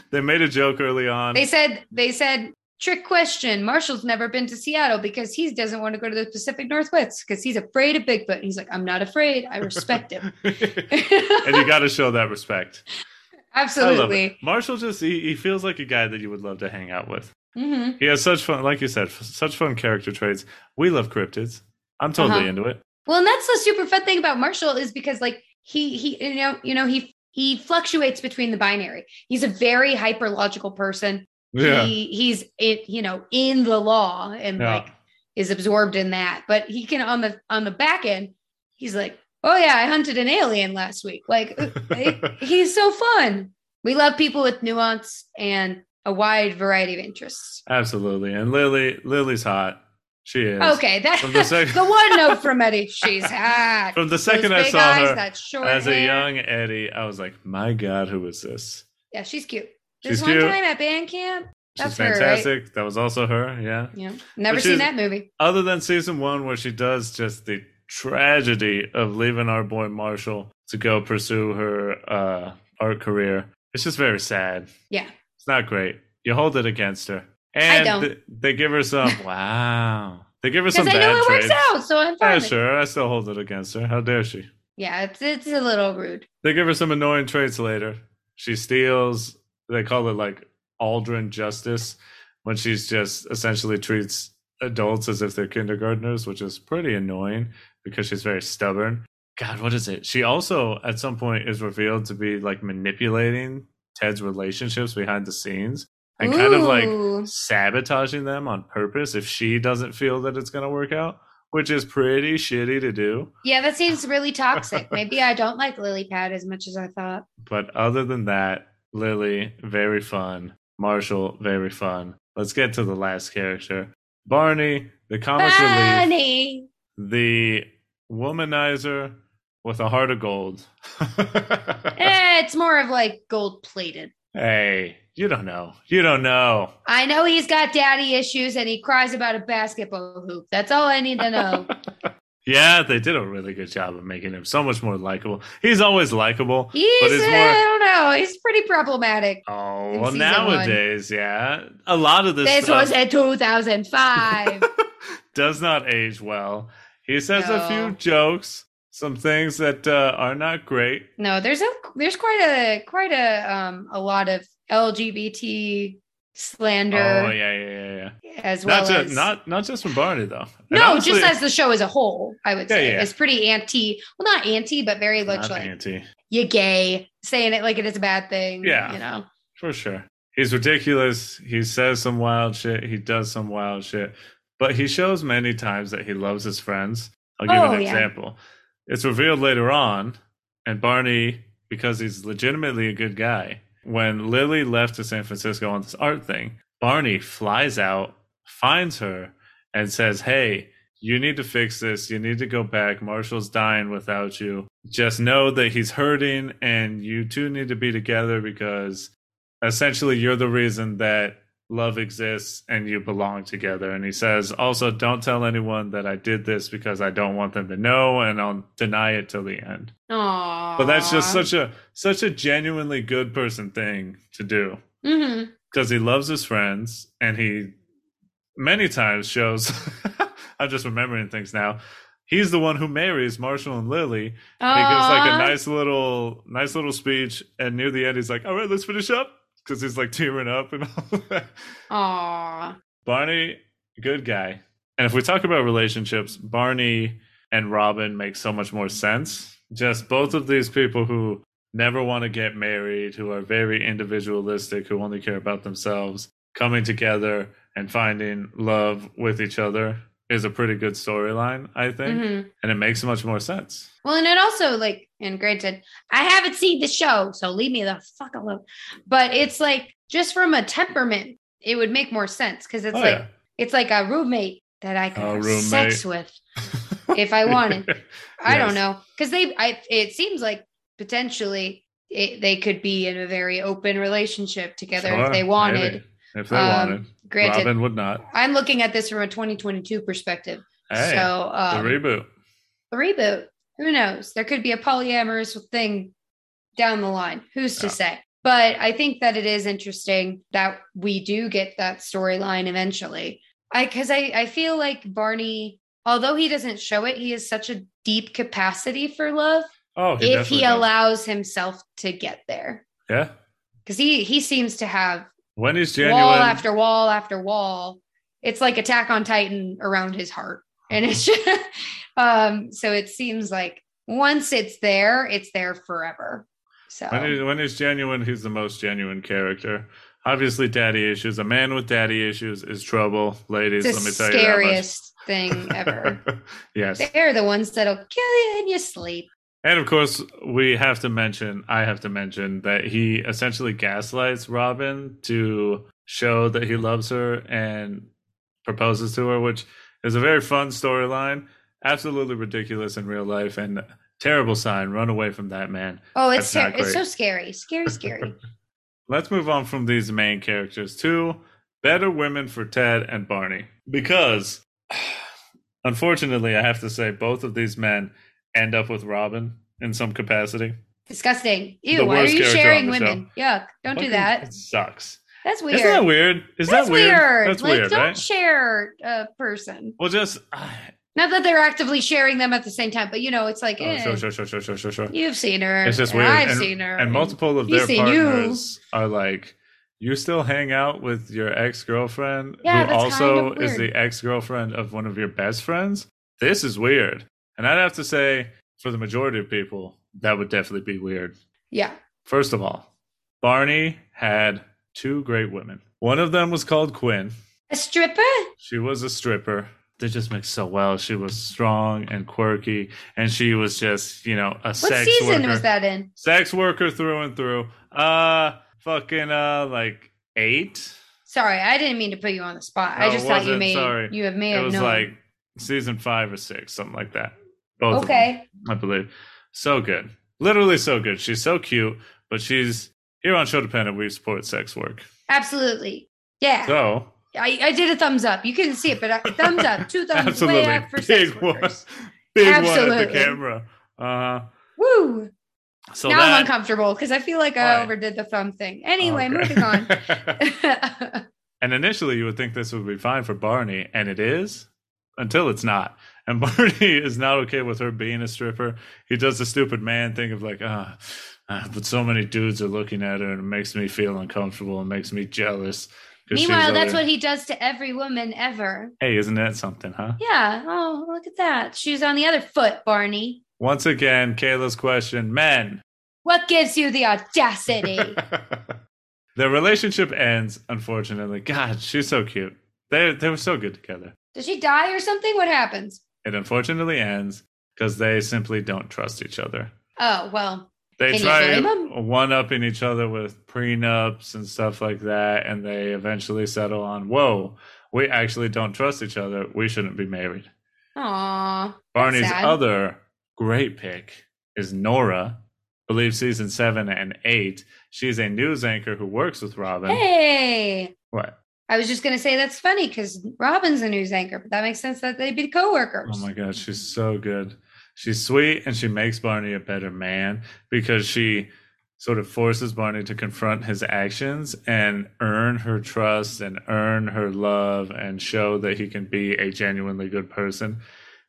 B: they made a joke early on.
A: They said they said Trick question. Marshall's never been to Seattle because he doesn't want to go to the Pacific Northwest because he's afraid of Bigfoot. He's like, I'm not afraid. I respect him.
B: and you got to show that respect.
A: Absolutely.
B: Marshall just he, he feels like a guy that you would love to hang out with.
A: hmm
B: He has such fun, like you said, such fun character traits. We love cryptids. I'm totally
A: Uh-huh.
B: into it.
A: Well, and that's the super fun thing about Marshall is because like he he you know you know he he fluctuates between the binary. He's a very hyper logical person.
B: Yeah,
A: He he's it you know in the law and
B: Yeah.
A: like is absorbed in that. But he can on the on the back end, he's like, oh yeah, I hunted an alien last week. Like uh, it- he's so fun. We love people with nuance and a wide variety of interests.
B: absolutely. And Lily, Lily's hot. She is.
A: Okay, that
B: From the sec-
A: the one note from Eddie, she's hot.
B: From the second
A: Those
B: I saw
A: eyes,
B: her
A: that short
B: as a young Eddie, I was like, my God, who is this?
A: Yeah, she's cute.
B: She's
A: This one
B: cute.
A: time at band camp. That's
B: She's
A: her, right?
B: fantastic. That was also her. Yeah.
A: Yeah. Never seen that movie.
B: Other than season one, where she does just the tragedy of leaving our boy Marshall to go pursue her uh, art career, it's just very sad.
A: Yeah.
B: It's not great. You hold it against her. And
A: don't.
B: th- they give her some, wow. They give her some
A: Because I know it
B: traits.
A: works out, so I'm fine. it.
B: sure. I still hold it against her. How dare she?
A: Yeah, it's it's a little rude.
B: They give her some annoying traits later. She steals, they call it like Aldrin justice, when she's just essentially treats adults as if they're kindergartners, which is pretty annoying because she's very stubborn. God, what is it? She also, at some point, is revealed to be like manipulating Ted's relationships behind the scenes and kind of like sabotaging them on purpose if she doesn't feel that it's going to work out, which is pretty shitty to do.
A: Yeah, that seems really toxic. Maybe I don't like Lily Pad as much as I thought.
B: But other than that, Lily, very fun. Marshall, very fun. Let's get to the last character. Barney, the comic relief,
A: Bunny.
B: the womanizer with a heart of gold.
A: Eh, it's more of like gold plated.
B: Hey, you don't know. You don't know.
A: I know he's got daddy issues and he cries about a basketball hoop. That's all I need to know.
B: yeah, they did a really good job of making him so much more likable. He's always likable.
A: He's,
B: But it's
A: uh,
B: more-
A: I don't know. He's pretty problematic.
B: Oh, well, nowadays, yeah. A lot of this,
A: This
B: stuff
A: was in 2005.
B: does not age well. He says a few jokes, some things that uh, are not great.
A: no, there's a there's quite a quite a um a lot of LGBT slander
B: Oh yeah, yeah, yeah, yeah.
A: as well
B: Not just
A: as
B: not not just from Barney though. And
A: no,
B: honestly,
A: just as the show as a whole, I would say
B: yeah.
A: it's pretty anti. Well, not anti, but very much
B: not
A: like
B: anti
A: you gay, saying it like it is a bad thing.
B: Yeah.
A: you know.
B: for sure. He's ridiculous. He says some wild shit. He does some wild shit. But he shows many times that he loves his friends. I'll give
A: Oh,
B: an
A: yeah.
B: It's revealed later on, and Barney, because he's legitimately a good guy, when Lily left to San Francisco on this art thing, Barney flies out, finds her, and says, Hey, you need to fix this. You need to go back. Marshall's dying without you. Just know that he's hurting, and you two need to be together because essentially you're the reason that love exists and you belong together. And he says also don't tell anyone that i did this because i don't want them to know and i'll deny it till the end.
A: Aww.
B: but that's just such a such a genuinely good person thing to do.
A: Mm-hmm.
B: Because he loves his friends and he many times shows i'm just remembering things now he's the one who marries marshall and lily. He gives like a nice little nice little speech and near the end he's like all right let's finish up because he's like tearing up and all that.
A: Aww.
B: barney good guy. And if we talk about relationships barney and robin make so much more sense. Just both of these people who never want to get married who are very individualistic who only care about themselves coming together and finding love with each other is a pretty good storyline i think
A: Mhm.
B: and it makes much more sense
A: Well, and it also like, and granted, I haven't seen the show, so leave me the fuck alone. But it's like just from a temperament, it would make more sense because it's
B: Oh,
A: like
B: yeah.
A: it's like a roommate that I could
B: A
A: have
B: roommate.
A: sex with if I wanted. I don't know because they. I. It seems like potentially it, they could be in a very open relationship together
B: Sure,
A: if they wanted.
B: maybe. If they
A: Um,
B: wanted.
A: Granted,
B: Robin would not.
A: I'm looking at this from a 2022 perspective.
B: Hey,
A: so
B: the
A: um,
B: reboot.
A: the reboot. Who knows? There could be a polyamorous thing down the line. Who's to
B: Yeah.
A: say? But I think that it is interesting that we do get that storyline eventually. I because I, I feel like Barney, although he doesn't show it, he has such a deep capacity for love
B: Oh,
A: if he
B: does.
A: allows himself to get there.
B: Yeah.
A: Because he he seems to have
B: When he's genuine.
A: wall after wall after wall. It's like Attack on Titan around his heart. And it's just um so it seems like once it's there, it's there forever. So
B: When, he, when he's genuine, he's the most genuine character. Obviously, daddy issues. A man with daddy issues is trouble, ladies. let me tell you
A: scariest thing ever.
B: yes,
A: They're the ones that'll kill you in your sleep.
B: And of course, we have to mention. I have to mention that he essentially gaslights Robin to show that he loves her and proposes to her, which is a very fun storyline. Absolutely ridiculous in real life and terrible sign. Run away from that man.
A: Oh, it's ter- it's so scary. Scary, scary.
B: Let's move on from these main characters to better women for Ted and Barney. Because, unfortunately, I have to say, both of these men end up with Robin in some capacity.
A: Disgusting. Ew,
B: The
A: why are you sharing women? Yuck. Don't do that.
B: It sucks.
A: That's weird.
B: Isn't that weird? Is
A: That's
B: that weird?
A: weird.
B: That's
A: like,
B: weird,
A: don't
B: right?
A: share a person.
B: well, just.
A: Not that they're actively sharing them at the same time, but you know, it's like,
B: Oh,
A: eh,
B: sure, sure, sure, sure, sure, sure, sure.
A: you've seen her.
B: It's just weird.
A: I've
B: and,
A: seen her.
B: and multiple of their
A: seen you.
B: partners are like, you still hang out with your ex girlfriend,
A: Yeah,
B: who also
A: kind of
B: is the ex girlfriend of one of your best friends. This is weird. And I'd have to say, for the majority of people, that would definitely be weird.
A: Yeah.
B: First of all, Barney had two great women. One of them was called Quinn.
A: A stripper?
B: She was a stripper. They just mixed so well. She was strong and quirky, and she was just, you know, a
A: What
B: sex
A: season
B: worker.
A: was that in?
B: Sex worker through and through. Uh, fucking uh, like eight.
A: Sorry, I didn't mean to put you on the spot. I just thought you made
B: Sorry.
A: you have may
B: It was
A: known.
B: like season five or six, something like that. Both of them,
A: okay.
B: I believe. So good, literally so good. She's so cute, but she's here on Show Dependent. We support sex work.
A: Absolutely. Yeah.
B: So
A: I, I did a thumbs up. You couldn't see it, but I, thumbs up. Two thumbs
B: absolutely
A: way up for
B: big
A: sex
B: one,
A: workers.
B: big one at the camera. Uh,
A: Woo.
B: so
A: now
B: that,
A: I'm uncomfortable because I feel like I
B: Why?
A: overdid the thumb thing. Anyway,
B: Okay.
A: moving on.
B: and initially, you would think this would be fine for Barney, and it is until it's not. And Barney is not okay with her being a stripper. He does the stupid man thing of like, ah, ah, but so many dudes are looking at her, and it makes me feel uncomfortable and makes me jealous.
A: Meanwhile, that's
B: over-
A: what he does to every woman ever.
B: Hey, isn't that something, huh?
A: Yeah. Oh, look at that. She's on the other foot, Barney.
B: Once again, Kayla's question: Men.
A: What gives you the audacity?
B: Their relationship ends, unfortunately. God, she's so cute. They they were so good together.
A: Does she die or something? What happens?
B: It unfortunately ends because they simply don't trust each other.
A: Oh, well,
B: They try one upping each other with prenups and stuff like that, and they eventually settle on, "Whoa, we actually don't trust each other. We shouldn't be married."
A: aw.
B: Barney's other great pick is Nora. Believe season seven and eight. She's a news anchor who works with Robin.
A: Hey.
B: What?
A: I was just going to say that's funny because Robin's a news anchor, but that makes sense that they'd be coworkers.
B: Oh my god, she's so good. She's sweet and she makes Barney a better man because she sort of forces Barney to confront his actions and earn her trust and earn her love and show that he can be a genuinely good person.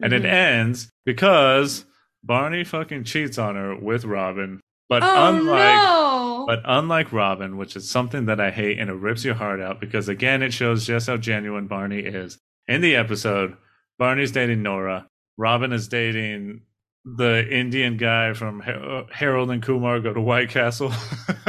B: And it
A: Mhm.
B: ends because Barney fucking cheats on her with Robin. But
A: oh
B: unlike
A: no!
B: But unlike Robin, which is something that I hate and it rips your heart out because again it shows just how genuine Barney is. In the episode, Barney's dating Nora. Robin is dating the Indian guy from Har- uh, Harold and Kumar go to White Castle.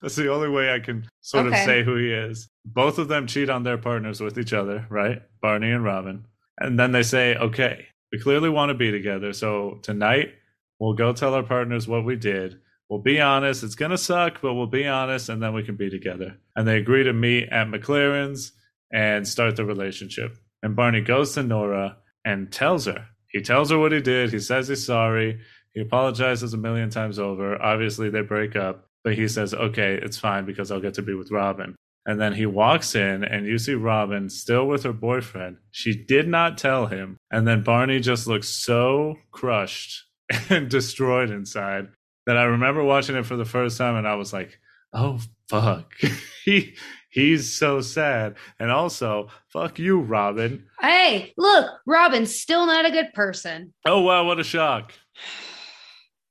B: That's the only way I can sort of say who he is. Both of them cheat on their partners with each other, right? Barney and Robin. And then they say, okay, we clearly want to be together. So tonight we'll go tell our partners what we did. We'll be honest. It's to suck, but we'll be honest and then we can be together. And they agree to meet at MacLaren's and start the relationship. And Barney goes to Nora and tells her. He tells her what he did. He says he's sorry. He apologizes a million times over. Obviously, they break up, but he says, okay, it's fine because I'll get to be with Robin. And then he walks in, and you see Robin still with her boyfriend. She did not tell him. And then Barney just looks so crushed and destroyed inside that I remember watching it for the first time, and I was like, Oh fuck. he he's so sad. And also, fuck you, Robin.
A: Hey, look, Robin's still not a good person.
B: Oh wow, what a shock.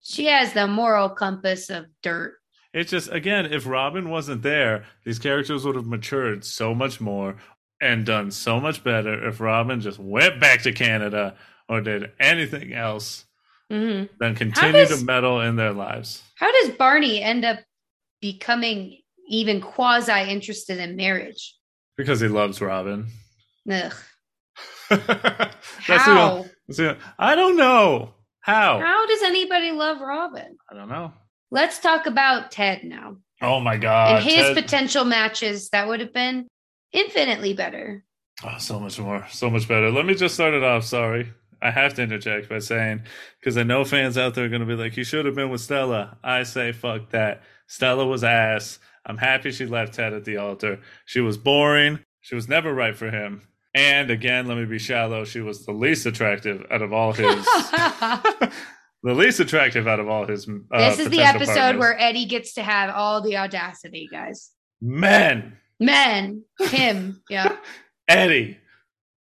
A: She has the moral compass of dirt.
B: It's just again, if Robin wasn't there, these characters would have matured so much more and done so much better if Robin just went back to Canada or did anything else
A: hmm
B: than continue
A: does-
B: to meddle in their lives.
A: How does Barney end up becoming even quasi interested in marriage?
B: Because he loves Robin.
A: Ugh.
B: That's the-
A: How?
B: that's the- I don't know. How?
A: How does anybody love Robin?
B: I don't know.
A: Let's talk about Ted now.
B: Oh my god.
A: and his
B: Ted-
A: potential matches that would have been infinitely better.
B: Oh, so much more, so much better. Let me just start it off. Sorry, I have to interject by saying because I know fans out there are going to be like, "You should have been with Stella." I say, "Fuck that." Stella was ass. I'm happy she left Ted at the altar. She was boring. She was never right for him. And again, let me be shallow. She was the least attractive out of all his. the least attractive out of all his. Uh,
A: this is the episode
B: partners.
A: where Eddie gets to have all the audacity, guys.
B: men,
A: Men, him, yeah.
B: Eddie,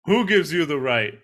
B: who gives you the right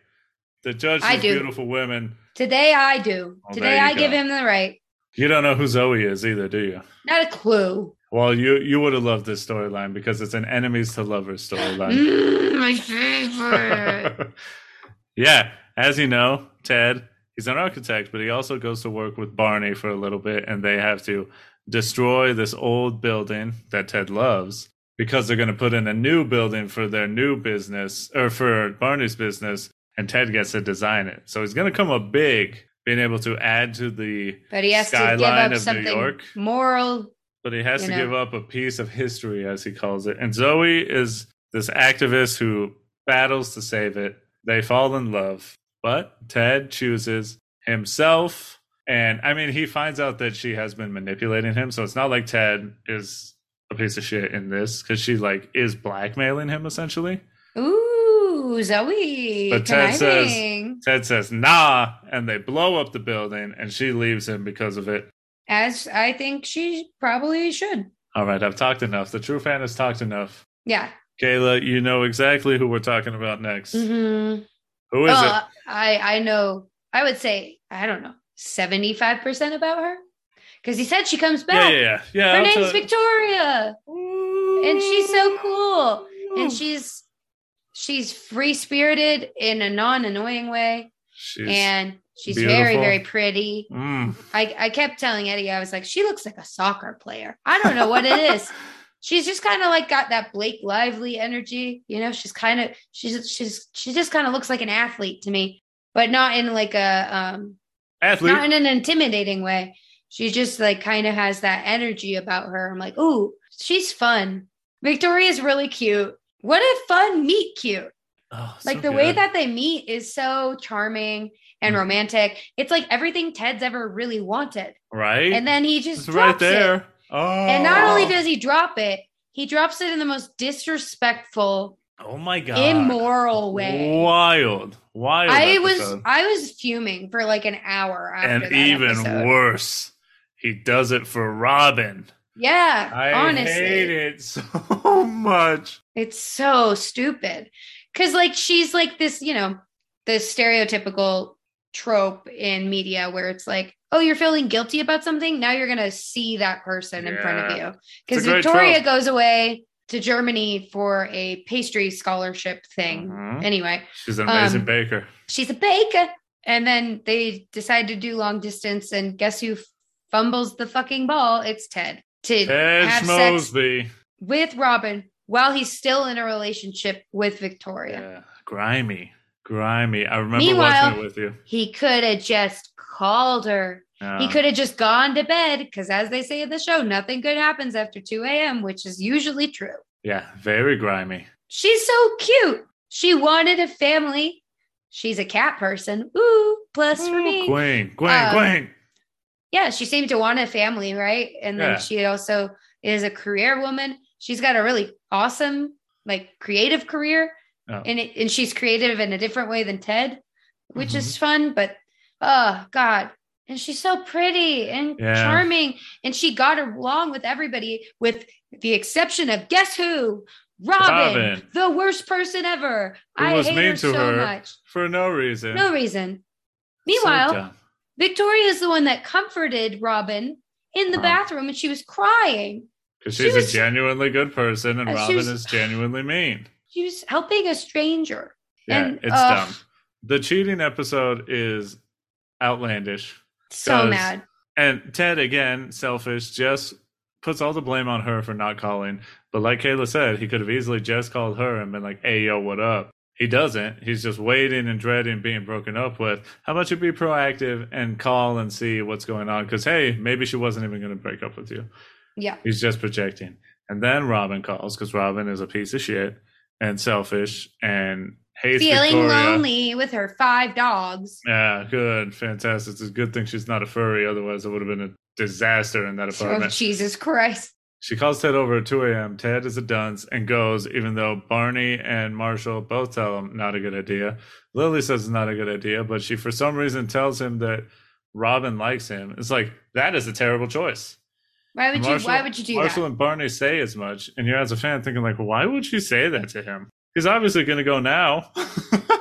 B: to judge
A: I do.
B: beautiful women?
A: Today I do.
B: Oh,
A: Today I give him the right.
B: You don't know who Zoe is either, do you?
A: Not a clue.
B: Well, you you would have loved this storyline because it's an enemies to lovers storyline.
A: Mm, my favorite.
B: yeah, as you know, Ted, he's an architect, but he also goes to work with Barney for a little bit, and they have to destroy this old building that Ted loves because they're going to put in a new building for their new business or for Barney's business, and Ted gets to design it. So he's going to come up big, being able to add to the,
A: but he has to give up
B: of New
A: something
B: York.
A: moral.
B: but he has to
A: know.
B: give up a piece of history, as he calls it. And Zoe is this activist who battles to save it. They fall in love, but Ted chooses himself. And I mean, he finds out that she has been manipulating him. So it's not like Ted is a piece of shit in this because she like is blackmailing him essentially.
A: Ooh, Zoe.
B: But Ted says- Ted says, nah, and they blow up the building and she leaves him because of it.
A: As I think she probably should.
B: All right, I've talked enough. The true fan has talked enough.
A: Yeah.
B: Kayla, you know exactly who we're talking about next.
A: hmm
B: Who is
A: Well, I I know. I would say I don't know seventy five percent about her because he said she comes
B: it?
A: Back.
B: yeah, yeah. yeah
A: Her
B: I'll
A: name's Victoria, and she's so cool, and she's she's free spirited in a non annoying way,
B: She's,
A: and she's very very pretty.
B: Mm,
A: I I kept telling Eddie I was like she looks like a soccer player. I don't know what it is. She's just kind of like got that Blake Lively energy, you know. She's kind of she's she's she just kind of looks like an athlete to me, but not in like a um
B: athlete.
A: not in an intimidating way. She just like kind of has that energy about her. I'm like, ooh, she's fun. Victoria's really cute. What a fun meet cute.
B: Oh,
A: Like
B: so
A: the way that they meet is so charming and
B: Mhm.
A: romantic. It's like everything Ted's ever really wanted.
B: right,
A: And then he just
B: right there.
A: it.
B: Oh,
A: And not only does he drop it, he drops it in the most disrespectful,
B: oh my god,
A: immoral way.
B: wild, wild.
A: I was. I was fuming for like an hour after
B: and even
A: episode.
B: worse, he does it for Robin.
A: Yeah,
B: I
A: honestly.
B: hate it so much.
A: It's so stupid. Cause like she's like this, you know, the stereotypical trope in media where it's like, oh, you're feeling guilty about something. Now you're gonna see that person in front of you. Because Victoria
B: trope.
A: goes away to Germany for a pastry scholarship thing.
B: Mhm.
A: Anyway,
B: She's an amazing
A: Um,
B: baker.
A: she's a baker. And then they decide to do long distance, and guess who fumbles the fucking ball? It's Ted. To have sex with Robin while he's still in a relationship with Victoria.
B: Yeah, grimy, grimy. I remember
A: Meanwhile-
B: watching it with you.
A: He could have just called her.
B: Yeah.
A: He could have just gone to bed because, as they say in the show, nothing good happens after 2 a.m., which is usually true.
B: Yeah, very grimy.
A: She's so cute. She wanted a family. She's a cat person. Ooh, plus for me.
B: Queen, Queen,
A: Um,
B: Queen.
A: Yeah, she seemed to want a family, right? And then
B: Yeah.
A: she also is a career woman. She's got a really awesome, like, creative career.
B: Oh.
A: And, it, and she's creative in a different way than Ted, which
B: Mhm.
A: is fun. But oh, God, and she's so pretty and
B: Yeah.
A: charming and she got along with everybody with the exception of guess who robin,
B: Robin.
A: the worst person ever
B: Who
A: i
B: was
A: hate
B: mean
A: her
B: to
A: so
B: her
A: much
B: for no reason.
A: no reason
B: So
A: meanwhile
B: dumb.
A: Victoria is the one that comforted robin in the
B: Huh.
A: bathroom and she was crying
B: Because
A: she
B: she's
A: was-
B: a genuinely good person and
A: Uh,
B: Robin
A: was-
B: is genuinely mean.
A: she was helping a stranger
B: Yeah,
A: And,
B: it's
A: ugh.
B: dumb. The cheating episode is outlandish.
A: so mad
B: And Ted, again, selfish, just puts all the blame on her for not calling. But like Kayla said, he could have easily just called her and been like, hey, yo, what up? He doesn't. He's just waiting and dreading being broken up with. How about you be proactive and call and see what's going on? Because, hey, maybe she wasn't even going to break up with you.
A: yeah
B: He's just projecting. And then Robin calls because Robin is a piece of shit and selfish and hates
A: feeling
B: Victoria.
A: lonely with her five dogs
B: Yeah, good, fantastic. It's a good thing she's not a furry. Otherwise, it would have been a disaster in that
A: oh
B: apartment.
A: jesus christ
B: She calls Ted over at 2 a.m. Ted is a dunce and goes, even though Barney and Marshall both tell him not a good idea. Lily says it's not a good idea, but she, for some reason, tells him that Robin likes him. It's like, that is a terrible choice.
A: why would you why would you do
B: Marshall
A: that
B: and Barney say as much, and you're as a fan thinking like, why would she say that to him? He's obviously going to go now.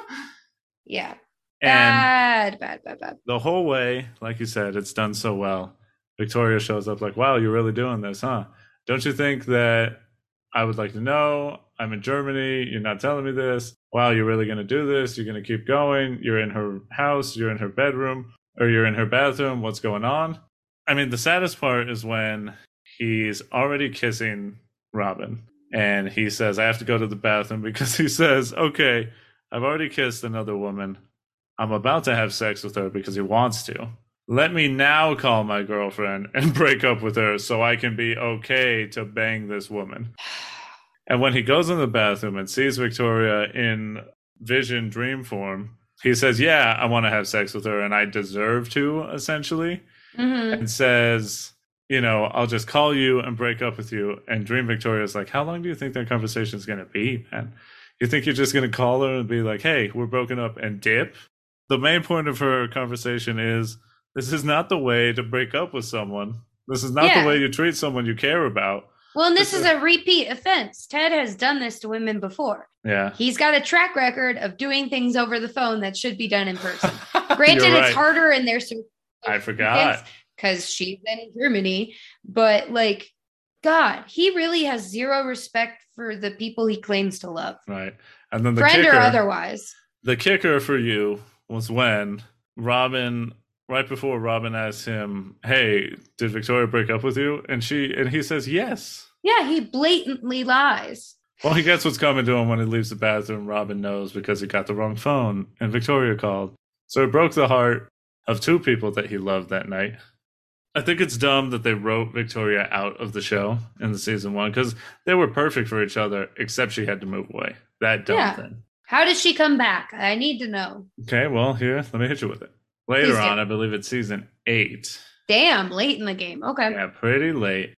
A: yeah bad bad bad bad
B: the whole way, like you said, it's done so well. Victoria shows up like, wow, you're really doing this, huh? Don't you think that I would like to know? I'm in Germany. You're not telling me this. Wow, you're really going to do this? You're going to keep going? You're in her house. You're in her bedroom or you're in her bathroom. What's going on? I mean, the saddest part is when he's already kissing Robin and he says, I have to go to the bathroom because he says, okay, I've already kissed another woman. I'm about to have sex with her because he wants to. Let me now call my girlfriend and break up with her so I can be okay to bang this woman. And when he goes in the bathroom and sees Victoria in vision dream form, he says, Yeah, I want to have sex with her and I deserve to, essentially.
A: Mhm.
B: And says, You know, I'll just call you and break up with you. And Dream Victoria's like, How long do you think that conversation is going to be, man? You think you're just going to call her and be like, Hey, we're broken up and dip? The main point of her conversation is this is not the way to break up with someone. This is not
A: Yeah.
B: the way you treat someone you care about.
A: Well, and this
B: This
A: is a repeat offense. Ted has done this to women before.
B: Yeah.
A: He's got a track record of doing things over the phone that should be done in person. Granted,
B: You're
A: it's harder in their
B: I forgot.
A: because she's in Germany, but like, God, he really has zero respect for the people he claims to love,
B: Right. And then the
A: friend
B: kicker,
A: or otherwise.
B: the kicker for you was when Robin, right before Robin asks him, "Hey, did Victoria break up with you?" and she and he says yes.
A: Yeah, he blatantly lies.
B: Well, he gets what's coming to him when he leaves the bathroom. Robin knows because he got the wrong phone, and Victoria called. So it broke the heart of two people that he loved that night. I think it's dumb that they wrote Victoria out of the show in the season one because they were perfect for each other, except she had to move away. That dumb
A: Yeah.
B: thing.
A: How did she come back? I need to know.
B: Okay, well, here, let me hit you with it. Later
A: Please do.
B: on, I believe it's season eight.
A: Damn, late in the game. Okay.
B: Yeah, pretty late.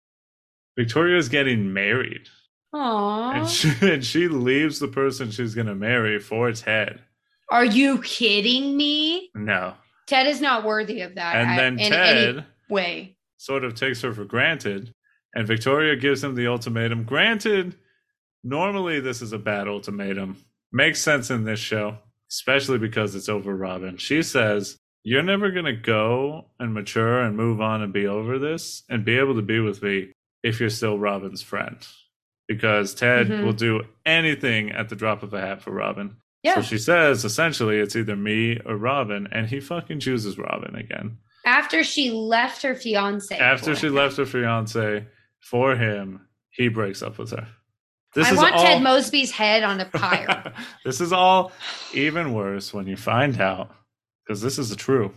B: Victoria's getting married.
A: Aww.
B: And she, and she leaves the person she's going to marry for Ted.
A: Are you kidding me?
B: No.
A: Ted is not worthy of that.
B: And
A: I-
B: then
A: in
B: Ted
A: any way.
B: sort of takes her for granted. And Victoria gives him the ultimatum. Granted, normally this is a bad ultimatum. Makes sense in this show, especially because it's over Robin. She says, You're never going to go and mature and move on and be over this and be able to be with me if you're still Robin's friend. Because Ted
A: Mhm.
B: will do anything at the drop of a hat for Robin.
A: Yeah.
B: So she says, essentially, it's either me or Robin. And he fucking chooses Robin again
A: After she left her fiance.
B: after she
A: him.
B: left her fiance for him, he breaks up with her. This
A: I want
B: all,
A: Ted Mosby's head on a pyre.
B: this is all even worse when you find out, because this is true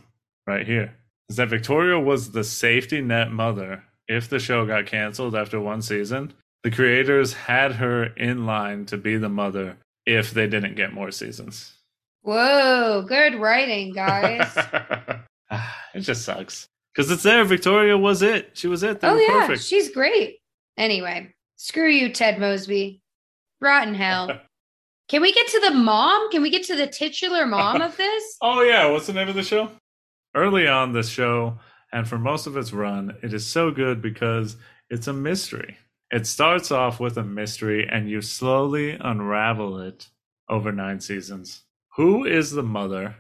B: right here, is that Victoria was the safety net mother if the show got canceled after one season. The creators had her in line to be the mother if they didn't get more seasons.
A: Whoa, good writing, guys.
B: it just sucks. Because it's there. Victoria was it. She was it. They
A: oh yeah,
B: perfect.
A: she's great. Anyway, screw you, Ted Mosby. Rotten hell. Can we get to the mom? Can we get to the titular mom of this?
B: Oh yeah, what's the name of the show? early on the show and for most of its run, it is so good because it's a mystery. It starts off with a mystery and you slowly unravel it over nine seasons. Who is the mother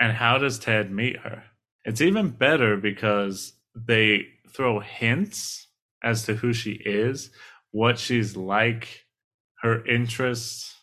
B: and how does Ted meet her? It's even better because they throw hints as to who she is, what she's like, her interests,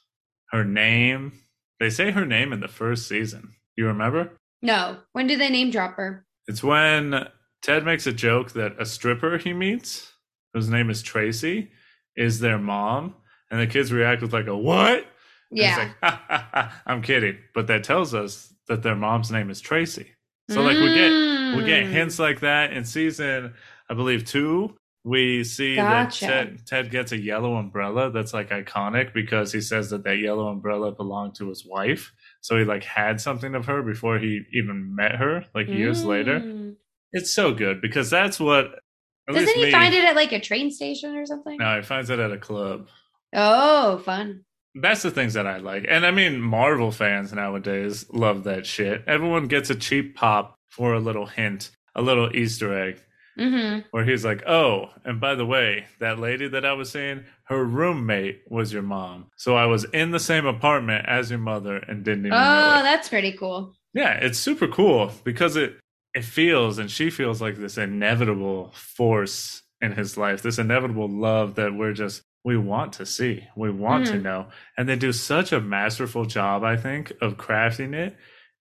B: her name. They say her name in the first season. You remember?
A: No. When do they name drop her?
B: It's when Ted makes a joke that a stripper he meets, whose name is Tracy, is their mom, and the kids react with like a what?
A: Yeah.
B: like, ha, ha, ha, I'm kidding. But that tells us that their mom's name is Tracy. So like we get we get
A: Mm.
B: hints like that in season, I believe two. We see
A: Gotcha.
B: that Ted, Ted gets a yellow umbrella that's like iconic because he says that that yellow umbrella belonged to his wife. So he like had something of her before he even met her, like years later.
A: Mm.
B: It's so good because that's what.
A: Doesn't he
B: me,
A: find it at like a train station or something?
B: No, he finds it at a club.
A: Oh, fun.
B: That's the things that I like. And I mean, Marvel fans nowadays love that shit. Everyone gets a cheap pop for a little hint, a little Easter egg,
A: hmm
B: where he's like, oh, and by the way, that lady that I was seeing, her roommate was your mom. So I was in the same apartment as your mother and didn't even know
A: Oh, that's pretty cool.
B: Yeah, it's super cool because it it feels and she feels like this inevitable force in his life, this inevitable love that we're just we want to see, we want to
A: Mhm.
B: know, and they do such a masterful job, I think, of crafting it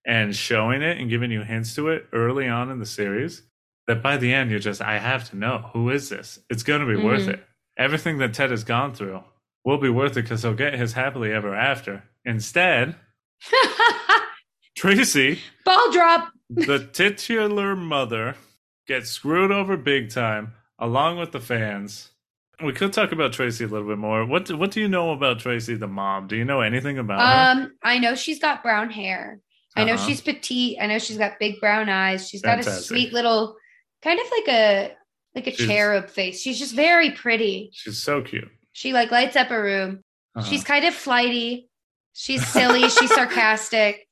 B: and showing it and giving you hints to it early on in the series that by the end you're just I have to know who is this? It's going to be worth
A: Mhm.
B: it. Everything that Ted has gone through will be worth it because he'll get his happily ever after. Instead, Tracy
A: Ball drop.
B: the titular mother gets screwed over big time along with the fans we could talk about tracy a little bit more what do, what do you know about tracy the mom do you know anything about her
A: Um, I know she's got brown hair. I know
B: Uh-huh.
A: she's petite. I know she's got big brown eyes. She's got a sweet little, kind of like a like a
B: She's-
A: cherub face. She's just very pretty.
B: she's so cute
A: She like lights up a room.
B: Uh-huh.
A: She's kind of flighty. She's silly. she's sarcastic.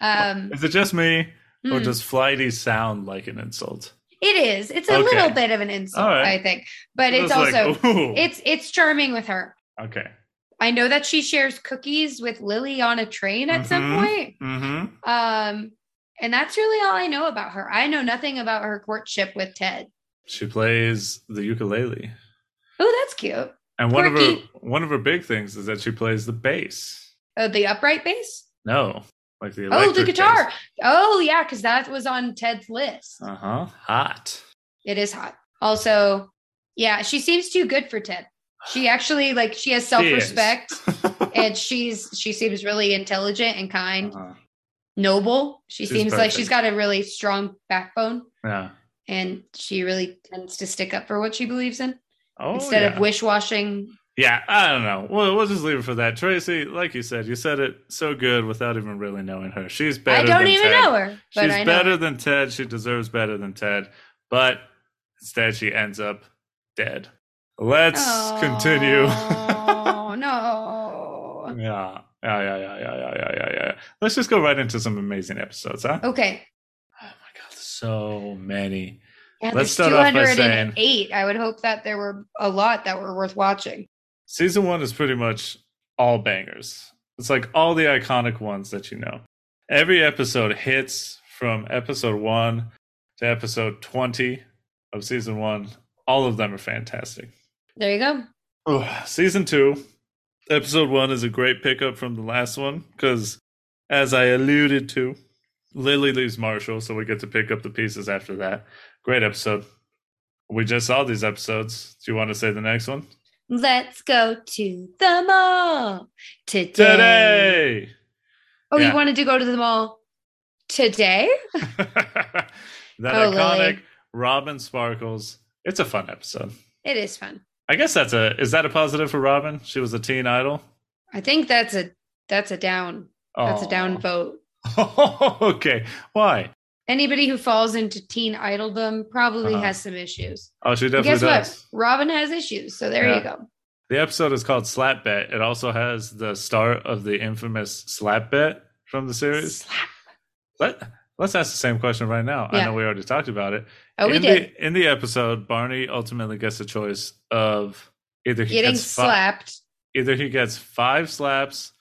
A: Um,
B: is it just me or
A: hmm.
B: does flighty sound like an insult
A: it is. It's a
B: Okay.
A: little bit of an insult,
B: right.
A: I think, but it's
B: like,
A: also
B: ooh.
A: it's it's charming with her.
B: okay
A: I know that she shares cookies with Lily on a train at some
B: Mhm.
A: point.
B: mm-hmm
A: Um, and that's really all I know about her. I know nothing about her courtship with Ted.
B: she plays the ukulele
A: Oh, that's cute.
B: and one of her one of her big things is that she plays the bass
A: Oh, the upright bass.
B: no like the
A: Oh, the guitar. Oh, yeah, because that was on Ted's list.
B: uh-huh hot
A: It is hot. Also, yeah, she seems too good for Ted. She actually like she has self respect and she's she seems really intelligent and kind,
B: Uh-huh.
A: Noble. She
B: She's
A: seems like she's got a really strong backbone
B: Yeah.
A: and she really tends to stick up for what she believes in
B: Oh,
A: instead
B: yeah.
A: of wish washing.
B: Yeah, I don't know. We'll, we'll just leave it for that. Tracy, like you said, you said it so good without even really knowing her. She's better
A: I don't
B: than
A: even
B: Ted.
A: know her,
B: She's
A: know.
B: better than Ted. She deserves better than Ted. But instead, she ends up dead. Let's continue.
A: Oh no.
B: yeah. Yeah, yeah, yeah, yeah, yeah, yeah, yeah, yeah. Let's just go right into some amazing episodes, huh?
A: Okay.
B: Oh my god, so many.
A: Yeah,
B: Let's
A: there's
B: start off by
A: 208. I would hope that there were a lot that were worth watching.
B: Season one is pretty much all bangers. It's like all the iconic ones that you know. Every episode hits from episode one to episode 20 of season one. All of them are fantastic.
A: There you go.
B: Ugh. Season two, episode one is a great pickup from the last one because, as I alluded to, Lily leaves Marshall, so we get to pick up the pieces after that. Great episode. We just saw these episodes. Do you want to say the next one?
A: Let's go to the mall today.
B: Today!
A: Oh,
B: Yeah.
A: you wanted to go to the mall today?
B: that
A: Oh,
B: iconic
A: Lily.
B: Robin Sparkles. It's a fun episode.
A: It is fun.
B: I guess that's a is that a positive for Robin? She was a teen idol.
A: I think that's a that's a down. That's a down vote.
B: okay. Why?
A: Anybody who falls into teen idoldom probably
B: Uh-huh.
A: has some issues.
B: Oh, she definitely
A: guess
B: does.
A: what? Robin has issues. So there
B: Yeah.
A: you go.
B: The episode is called Slap Bet. It also has the start of the infamous slap bet from the series.
A: Slap.
B: Let let's ask the same question right now. I know we already talked about it.
A: Oh, we
B: in
A: did.
B: The, in the episode, Barney ultimately gets a choice of either he
A: Getting
B: gets fi-
A: slapped.
B: either he gets five slaps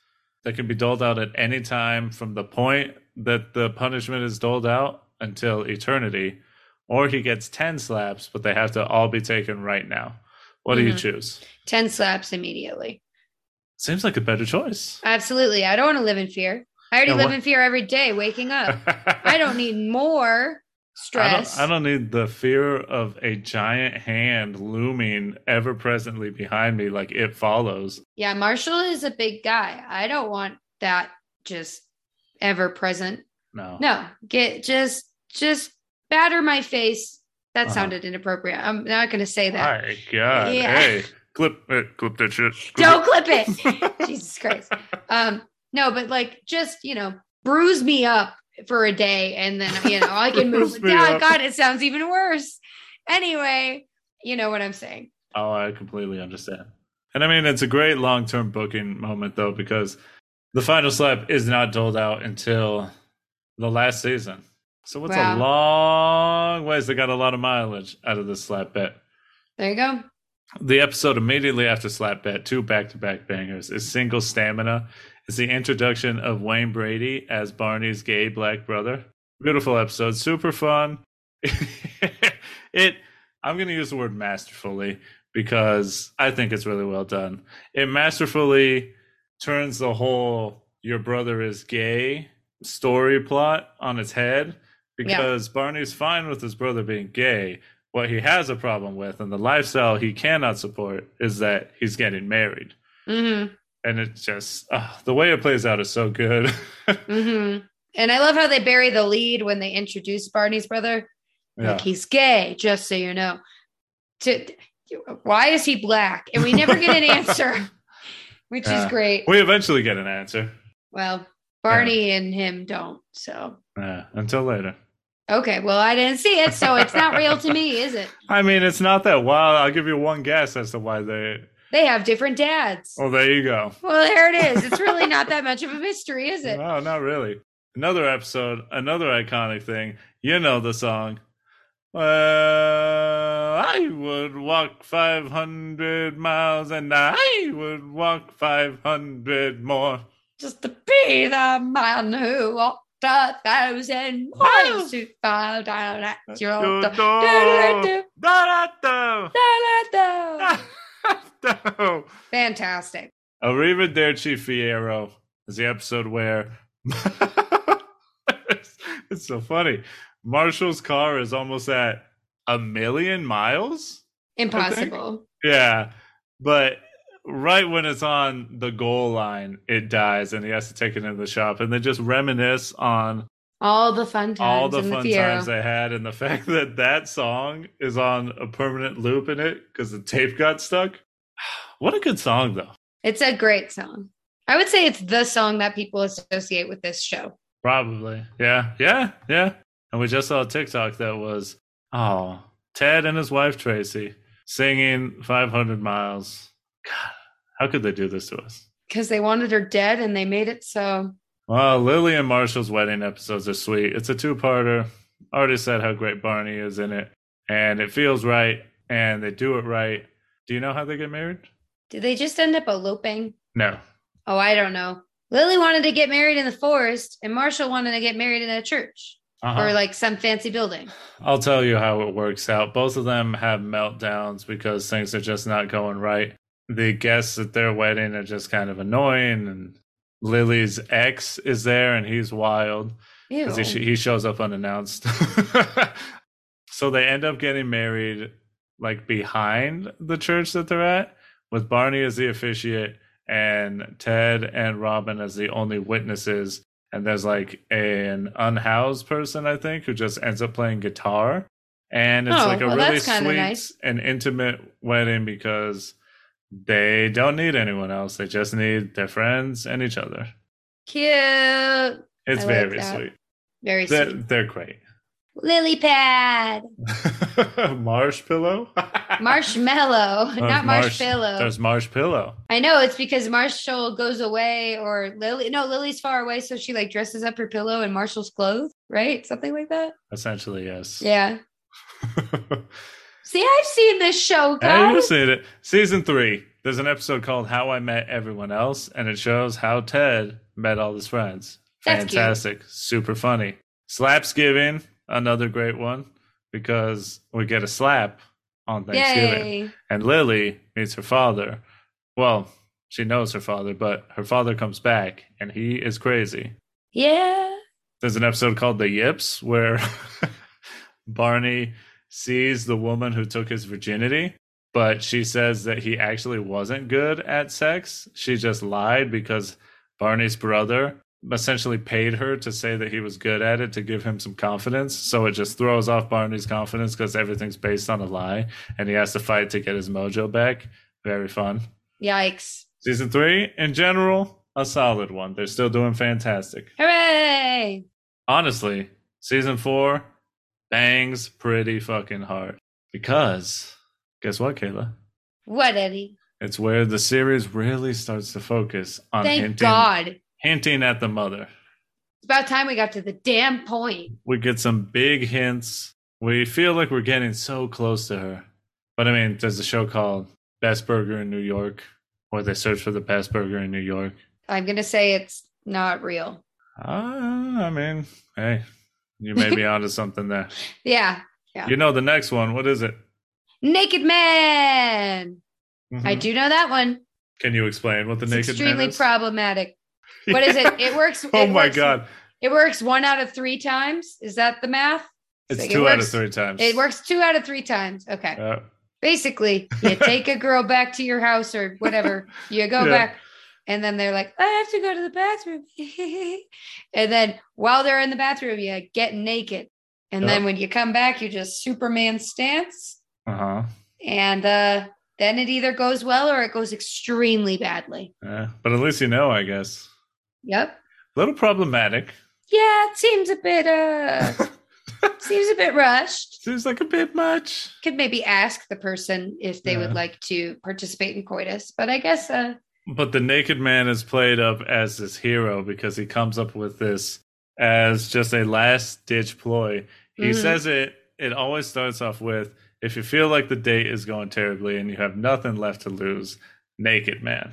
B: that can be doled out at any time from the point that the punishment is doled out until eternity, or he gets 10 slaps, but they have to all be taken right now. What do you
A: Mhm.
B: choose?
A: 10 slaps immediately.
B: Seems like a better choice.
A: Absolutely. I don't want to live in fear. I already
B: Yeah,
A: live
B: what-
A: in fear every day waking up. I don't need more stress.
B: I don't, I don't need the fear of a giant hand looming ever presently behind me like it follows.
A: Yeah, Marshall is a big guy. I don't want that just ever present.
B: No.
A: No, get just just batter my face. That
B: Uh-huh.
A: sounded inappropriate. I'm not going to say that.
B: My God.
A: Yeah.
B: Hey, clip it, clip that shit. Clip
A: Don't clip it.
B: it.
A: Jesus Christ. Um, no, but like just you know, bruise me up for a day, and then you know I can move.
B: yeah
A: God, it sounds even worse. Anyway, you know what I'm saying.
B: Oh, I completely understand. And I mean, it's a great long term booking moment, though, because the final slap is not doled out until the last season. So it's
A: Wow.
B: a long ways. They got a lot of mileage out of this slap bet.
A: There you go.
B: The episode immediately after Slap Bet, two back to back bangers, is Single Stamina. It's the introduction of Wayne Brady as Barney's gay black brother. Beautiful episode, super fun. it I'm gonna use the word masterfully because I think it's really well done. It masterfully turns the whole your brother is gay story plot on its head because Barney's fine with his brother being gay. What he has a problem with and the lifestyle he cannot support is that he's getting married.
A: hmm
B: And it just uh, the way it plays out is so good.
A: hmm And I love how they bury the lead when they introduce Barney's brother.
B: yeah.
A: Like he's gay, just so you know. To why is he black? And we never get an answer, which is great.
B: We eventually get an answer.
A: Well, Barney and him don't. So
B: Yeah, until later.
A: okay, well I didn't see it, so it's not real to me, is it?
B: I mean, it's not that wild. I'll give you one guess as to why they.
A: They have different dads.
B: Oh, there you go.
A: Well, there it is. It's really not that much of a mystery, is it?
B: No, not really. Another episode, another iconic thing. You know the song. Well, I would walk 500 miles and I would walk 500 more.
A: Just to be the man who walked a thousand miles to fall down at your door. Da-da-da. Fantastic.
B: Arrivederci Fiero is the episode where it's, it's so funny. Marshall's car is almost at a million miles.
A: Impossible.
B: Yeah, but right when it's on the goal line, it dies, and he has to take it into the shop, and they just reminisce on
A: All the fun times
B: all the fun
A: the
B: times they had, and the fact that that song is on a permanent loop in it because the tape got stuck. What a good song, though.
A: It's a great song. I would say it's the song that people associate with this show.
B: Probably. Yeah. Yeah. Yeah. And we just saw a TikTok that was, oh, Ted and his wife Tracy singing 500 miles. God, how could they do this to us?
A: Because they wanted her dead and they made it so.
B: Well, Lily and Marshall's wedding episodes are sweet. It's a two parter. Already said how great Barney is in it. And it feels right. And they do it right. Do you know how they get married?
A: Did they just end up eloping?
B: No.
A: Oh, I don't know. Lily wanted to get married in the forest, and Marshall wanted to get married in a church
B: Uh-huh.
A: or like some fancy building.
B: I'll tell you how it works out. Both of them have meltdowns because things are just not going right. The guests at their wedding are just kind of annoying, and Lily's ex is there, and he's wild because he, he shows up unannounced. so they end up getting married like behind the church that they're at, with Barney as the officiate and Ted and Robin as the only witnesses. And there's like an unhoused person, I think, who just ends up playing guitar. And it's
A: Oh,
B: like a
A: well,
B: really sweet
A: nice.
B: and intimate wedding because they don't need anyone else. They just need their friends and each other.
A: Cute.
B: It's
A: I
B: very
A: that.
B: sweet.
A: Very
B: They're,
A: sweet.
B: they're great.
A: Lily pad.
B: Marsh pillow?
A: Marshmallow,
B: Oh,
A: not
B: marsh-
A: marshmallow.
B: There's marsh pillow.
A: I know it's because Marshall goes away or Lily no, Lily's far away, so she like dresses up her pillow in Marshall's clothes, right? Something like that.
B: Essentially, yes.
A: Yeah. See, I've seen this show,
B: Hey, you've seen it. Season three. There's an episode called How I Met Everyone Else, and it shows how Ted met all his friends.
A: That's cute.
B: Fantastic. Super funny. Slapsgiving, another great one, because we get a slap on Thanksgiving.
A: Yay.
B: And Lily meets her father. Well, she knows her father, but her father comes back and he is crazy.
A: Yeah.
B: There's an episode called The Yips where Barney sees the woman who took his virginity, but she says that he actually wasn't good at sex. She just lied because Barney's brother essentially paid her to say that he was good at it to give him some confidence. So it just throws off Barney's confidence because everything's based on a lie and he has to fight to get his mojo back. Very fun.
A: Yikes.
B: Season three, in general, a solid one. They're still doing fantastic.
A: Hooray.
B: Honestly, season four bangs pretty fucking hard. Because, guess what, Kayla?
A: What, Eddie?
B: It's where the series really starts to focus on
A: Thank
B: hinting,
A: God.
B: Hinting at the mother.
A: It's about time we got to the damn point.
B: We get some big hints. We feel like we're getting so close to her. But I mean, there's a show called Best Burger in New York, where they search for the best burger in New York.
A: I'm going to say it's not real.
B: Uh, I mean, hey, you may be onto something there.
A: Yeah. Yeah.
B: You know the next one. What is it?
A: Naked Man. I
B: Mhm.
A: do know that one.
B: Can you explain what the
A: It's
B: naked
A: extremely
B: man is?
A: Extremely problematic. What is it? It works.
B: oh my
A: works-
B: god,
A: It works one out of three times. Is that the math?
B: it's
A: like it
B: two out of three times.
A: It works two out of three times. Okay. Basically, you take a girl back to your house or whatever. You go
B: Yeah.
A: back, and then they're like, I have to go to the bathroom. and then while they're in the bathroom, you get naked. And then when you come back, you just Superman stance.
B: uh-huh.
A: And uh, then it either goes well or it goes extremely badly.
B: Yeah, but at least you know, I guess.
A: Yep.
B: A little problematic.
A: Yeah, it seems a bit uh seems a bit rushed.
B: Seems like a bit much.
A: Could maybe ask the person if they
B: Yeah.
A: would like to participate in coitus, but I guess uh
B: But the naked man is played up as this hero because he comes up with this as just a last ditch ploy. He
A: Mhm.
B: says it, it always starts off with if you feel like the date is going terribly and you have nothing left to lose, naked man.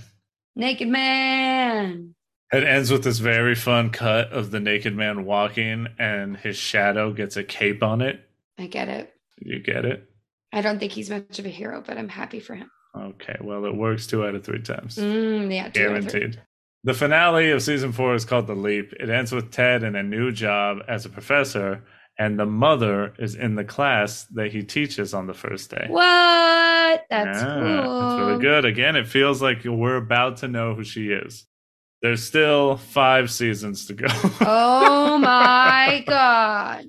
A: naked man.
B: It ends with this very fun cut of the naked man walking and his shadow gets a cape on it.
A: I get it.
B: You get it?
A: I don't think he's much of a hero, but I'm happy for him.
B: Okay, well, it works two out of three times.
A: Mm, yeah, two out of three.
B: Guaranteed. The finale of season four is called The Leap. It ends with Ted in a new job as a professor, and the mother is in the class that he teaches on the first day.
A: What? That's
B: Yeah,
A: cool.
B: That's really good. Again, it feels like we're about to know who she is. There's still five seasons to go.
A: Oh my god.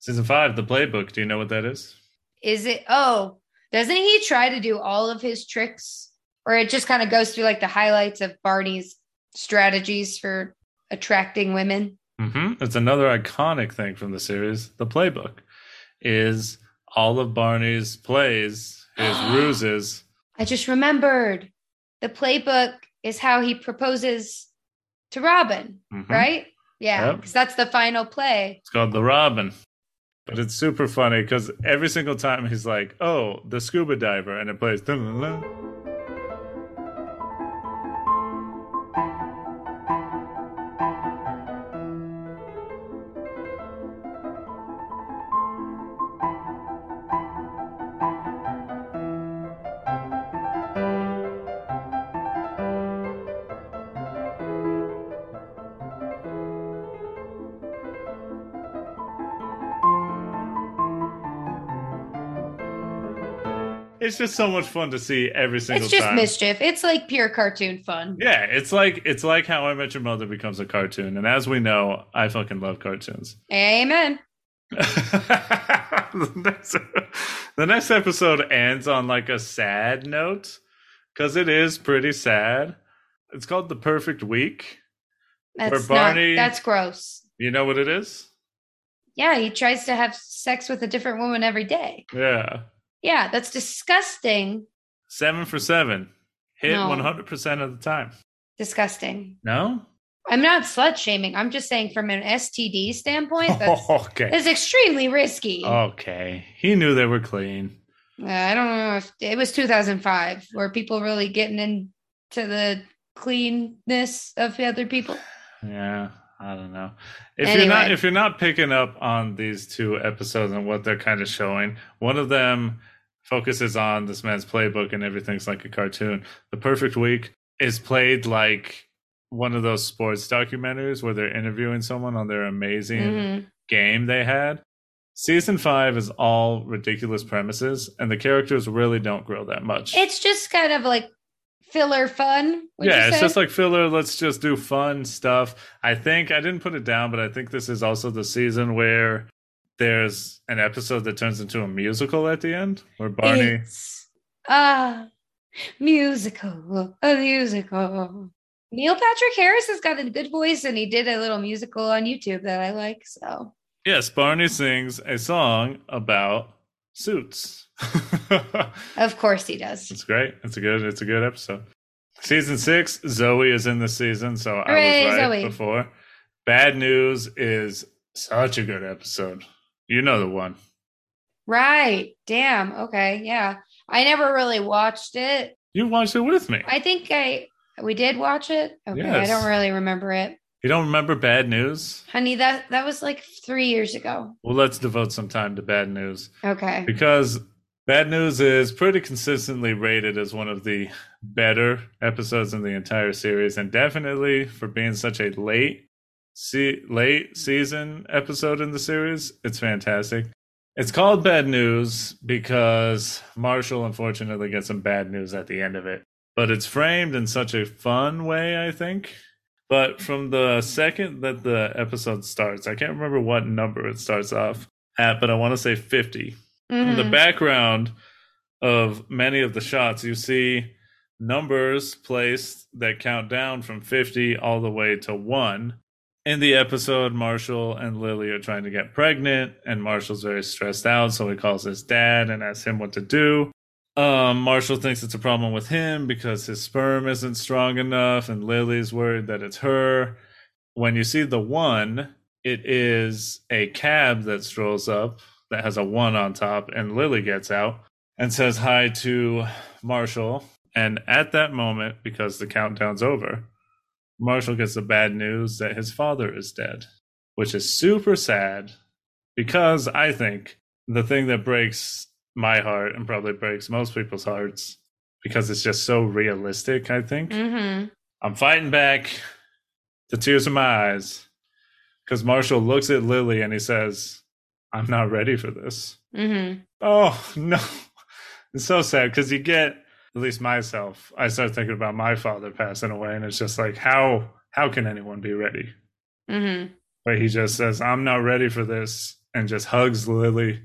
B: Season five, the playbook. Do you know what that is?
A: Is it oh, doesn't he try to do all of his tricks? Or it just kind of goes through like the highlights of Barney's strategies for attracting women?
B: Mm-hmm. It's another iconic thing from the series. The playbook is all of Barney's plays, his ruses.
A: I just remembered the playbook is how he proposes to Robin,
B: Mhm.
A: right? Yeah,
B: Yep.
A: because that's the final play.
B: It's called The Robin. But it's super funny because every single time he's like, oh, the scuba diver, and it plays. dun-dun-dun. It's just so much fun to see every single time.
A: It's just
B: time.
A: mischief. It's like pure cartoon fun.
B: Yeah, it's like it's like how I Met Your Mother becomes a cartoon, and as we know, I fucking love cartoons.
A: Amen.
B: the, next, the next episode ends on like a sad note because it is pretty sad. It's called The Perfect Week.
A: That's
B: Barney-
A: not, that's gross.
B: You know what it is?
A: yeah, he tries to have sex with a different woman every day.
B: Yeah.
A: Yeah, that's disgusting.
B: Seven for seven. Hit
A: No.
B: 100% of the time.
A: Disgusting.
B: No?
A: I'm not slut shaming. I'm just saying from an STD standpoint, that's,
B: okay.
A: that's extremely risky.
B: Okay. He knew they were clean.
A: Uh, I don't know if it was 2005. Were people really getting into the cleanness of other people?
B: Yeah, I don't know. If you're not if you're not picking up on these two episodes and what they're kind of showing, one of them focuses on this man's playbook and everything's like a cartoon. The Perfect Week is played like one of those sports documentaries where they're interviewing someone on their amazing
A: Mhm.
B: game they had. Season five is all ridiculous premises, and the characters really don't grow that much.
A: It's just kind of like filler fun.
B: yeah, it's just like filler. Let's just do fun stuff. I think I didn't put it down, but I think this is also the season where there's an episode that turns into a musical at the end, where Barney.
A: It's a musical, a musical. Neil Patrick Harris has got a good voice, and he did a little musical on YouTube that I like. So
B: Yes, Barney sings a song about suits.
A: of course he does.
B: it's great. It's a good. It's a good episode. Season six, Zoe is in the season, so
A: Hooray,
B: I was right
A: Zoe.
B: before. Bad news is such a good episode. You know the one.
A: Right? Damn. Okay. Yeah. I never really watched it.
B: You watched it with me.
A: I think I we did watch it. Okay. I don't really remember it,
B: You don't remember bad news?
A: honey. That that was like three years ago.
B: Well, let's devote some time to bad news
A: Okay.
B: because bad news is pretty consistently rated as one of the better episodes in the entire series, and definitely for being such a late, se- late season episode in the series, it's fantastic. It's called bad news because Marshall unfortunately gets some bad news at the end of it, but it's framed in such a fun way, I think. But from the second that the episode starts, I can't remember what number it starts off at, but I want to say 50. In the
A: mm-hmm.
B: background of many of the shots, you see numbers placed that count down from 50 all the way to 1. In the episode, Marshall and Lily are trying to get pregnant, and Marshall's very stressed out, so he calls his dad and asks him what to do. Um, Marshall thinks it's a problem with him because his sperm isn't strong enough, and Lily's worried that it's her. When you see the one, it is a cab that strolls up that has a one on top, and Lily gets out and says hi to Marshall. And at that moment, because the countdown's over, Marshall gets the bad news that his father is dead, which is super sad because I think the thing that breaks my heart and probably breaks most people's hearts because it's just so realistic, I think.
A: Mhm.
B: I'm fighting back the tears in my eyes because Marshall looks at Lily and he says, I'm not ready for this.
A: Mhm.
B: Oh, no. It's so sad because you get, at least myself, I start thinking about my father passing away and it's just like, how, how can anyone be ready?
A: Mhm.
B: But he just says, I'm not ready for this and just hugs Lily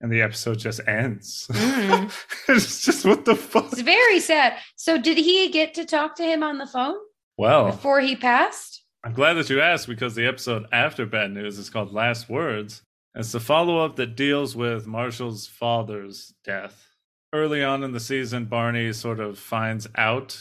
B: and the episode just ends.
A: Mhm.
B: it's just, what the fuck?
A: It's very sad. So did he get to talk to him on the phone
B: Well,
A: before he passed?
B: I'm glad that you asked because the episode after Bad News is called Last Words. It's the follow up that deals with Marshall's father's death. Early on in the season, Barney sort of finds out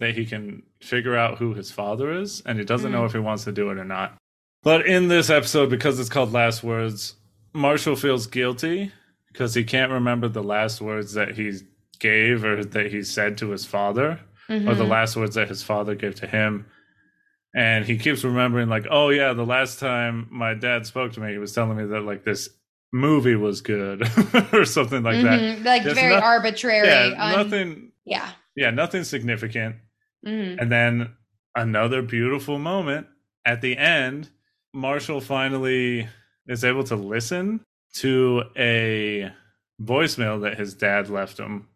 B: that he can figure out who his father is, and he doesn't know
A: Mm.
B: if he wants to do it or not. But in this episode, because it's called Last Words, Marshall feels guilty because he can't remember the last words that he gave or that he said to his father or the
A: Mhm.
B: last words that his father gave to him. And he keeps remembering, like, oh yeah, the last time my dad spoke to me, he was telling me that like this movie was good or something like that.
A: Mhm. Like very arbitrary.
B: Yeah, nothing.
A: Yeah.
B: Yeah, nothing significant.
A: Mhm.
B: And then another beautiful moment at the end. Marshall finally is able to listen to a voicemail that his dad left him.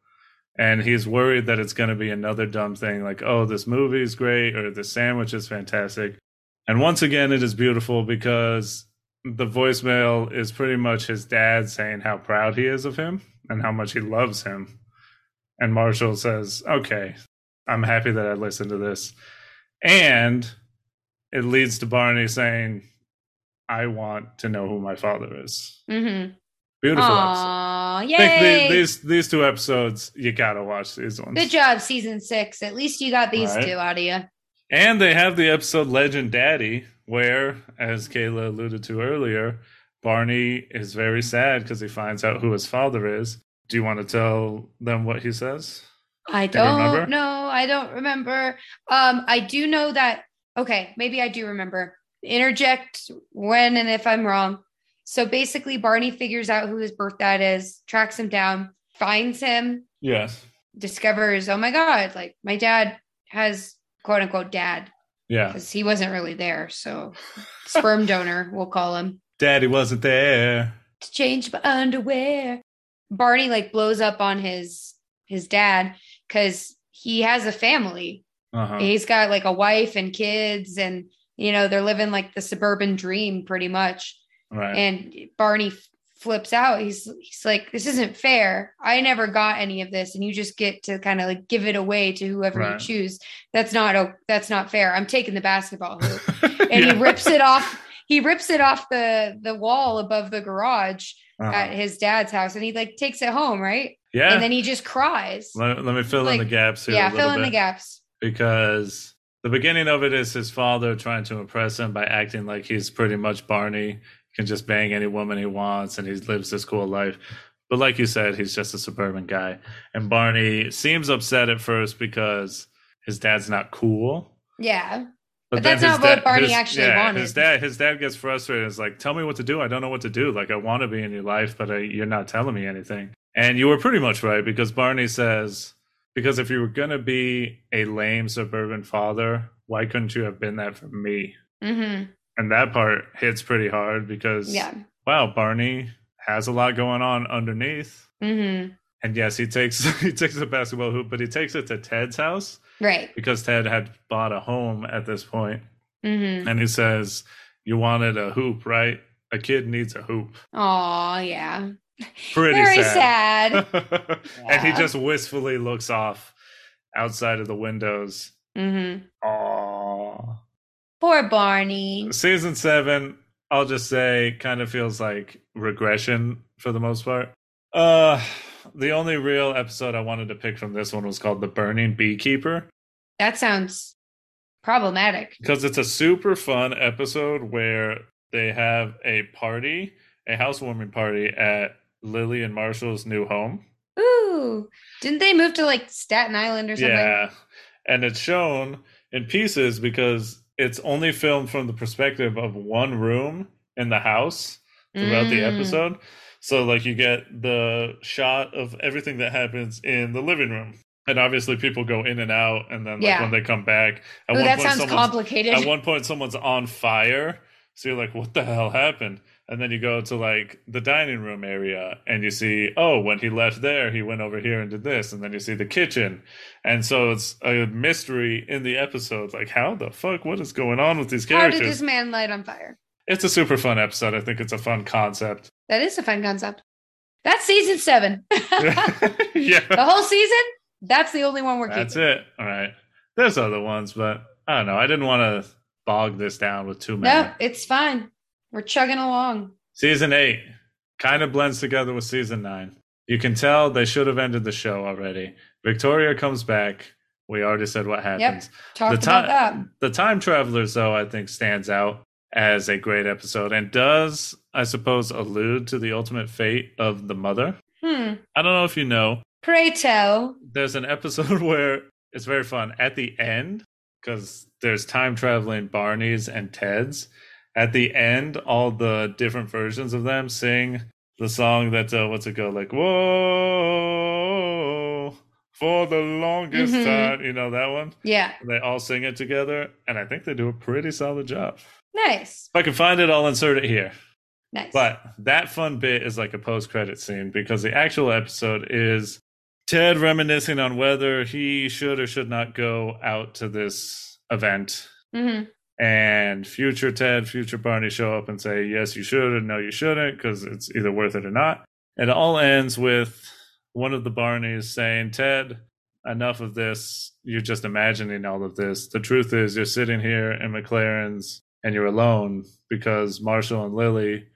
B: And he's worried that it's going to be another dumb thing like, oh, this movie is great or this sandwich is fantastic. And once again, it is beautiful because the voicemail is pretty much his dad saying how proud he is of him and how much he loves him. And Marshall says, okay, I'm happy that I listened to this. And it leads to Barney saying, I want to know who my father is.
A: Mm-hmm.
B: Beautiful episode.
A: Aww,
B: I
A: yay!
B: the, these these two episodes you gotta watch these ones.
A: Good job, season six. At least you got these
B: Right.
A: two out of you.
B: And they have the episode Legendaddy, where, as Kayla alluded to earlier, Barney is very sad because he finds out who his father is. Do you want to tell them what he says?
A: I
B: Do
A: don't know. I don't remember. Um, I do know that. Okay, maybe I do remember. Interject when and if I'm wrong. So basically, Barney figures out who his birth dad is, tracks him down, finds him,
B: Yes.
A: discovers, oh my God, like my dad has quote unquote dad
B: Yeah.
A: because he wasn't really there. So, sperm donor, we'll call him.
B: Daddy wasn't there.
A: to change my underwear. Barney like blows up on his his dad because he has a family.
B: Uh-huh.
A: He's got like a wife and kids, and you know they're living like the suburban dream pretty much.
B: Right.
A: And Barney flips out. He's he's like, "This isn't fair. I never got any of this, and you just get to kind of like give it away to whoever you choose. That's not o- that's not fair. I'm taking the basketball hoop." and
B: Yeah.
A: he rips it off. He rips it off the the wall above the garage
B: Uh-huh.
A: at his dad's house, and he like takes it home, right?
B: yeah.
A: And then he just cries.
B: let, let me fill in the gaps here.
A: Yeah,
B: a
A: fill in the gaps.
B: because the beginning of it is his father trying to impress him by acting like he's pretty much Barney, can just bang any woman he wants, and he lives this cool life. But like you said, he's just a suburban guy. And Barney seems upset at first because his dad's not cool.
A: Yeah,
B: But,
A: But that's not what
B: dad-
A: Barney
B: his-
A: actually
B: yeah,
A: wanted.
B: His dad, his dad gets frustrated. It's like, tell me what to do. I don't know what to do. Like, I want to be in your life, but I, you're not telling me anything. And you were pretty much right because Barney says, because if you were gonna be a lame suburban father, why couldn't you have been that for me?
A: hmm
B: And that part hits pretty hard because,
A: yeah,
B: wow, Barney has a lot going on underneath.
A: hmm
B: And yes, he takes he takes a basketball hoop, but he takes it to Ted's house
A: right.
B: because Ted had bought a home at this point
A: hmm
B: and he says, "You wanted a hoop, right? A kid needs a hoop."
A: Oh yeah,
B: Pretty
A: very
B: sad.
A: sad.
B: and he just wistfully looks off outside of the windows. Aww.
A: Poor Barney.
B: Season seven, I'll just say, kind of feels like regression for the most part. Uh, the only real episode I wanted to pick from this one was called "The Burning Beekeeper."
A: That sounds problematic.
B: because it's a super fun episode where they have a party, a housewarming party at Lily and Marshall's new home.
A: Ooh, didn't they move to like Staten Island or something?
B: Yeah, and it's shown in pieces because it's only filmed from the perspective of one room in the house throughout the
A: Mm.
B: episode. So, like, you get the shot of everything that happens in the living room. And obviously, people go in and out, and then like
A: Yeah.
B: when they come back, at
A: Ooh,
B: one
A: that
B: point,
A: sounds complicated.
B: at one point someone's on fire so you're like what the hell happened and then you go to like the dining room area and you see oh when he left there he went over here and did this and then you see the kitchen and so it's a mystery in the episode like how the fuck what is going on with these characters?
A: How did this man light on fire?
B: it's a super fun episode i think it's a fun concept
A: That is a fun concept. That's season seven.
B: yeah the
A: whole season. That's the only one we're
B: that's
A: keeping.
B: it all right there's other ones but i don't know i didn't want to bog this down with too many
A: No, it's fine. We're chugging along.
B: Season eight kind of blends together with season nine. You can tell they should have ended the show already. Victoria comes back. We already said what happens.
A: Talked
B: the
A: about
B: time,
A: that.
B: the time travelers, though, I think stands out as a great episode and does, I suppose, allude to the ultimate fate of the mother.
A: Hmm.
B: I don't know if you know.
A: Pray tell.
B: There's an episode where it's very fun at the end because there's time traveling Barneys and Teds. At the end, all the different versions of them sing the song that uh, what's it go like whoa for the longest
A: Mhm.
B: time. You know that one.
A: Yeah.
B: They all sing it together, and I think they do a pretty solid job.
A: Nice.
B: If I can find it, I'll insert it here.
A: Nice.
B: But that fun bit is like a post credit scene because the actual episode is Ted reminiscing on whether he should or should not go out to this event.
A: hmm
B: And future Ted, future Barney show up and say, yes, you should, and no, you shouldn't, because it's either worth it or not. And it all ends with one of the Barneys saying, Ted, enough of this. You're just imagining all of this. The truth is, you're sitting here in MacLaren's and you're alone because Marshall and Lily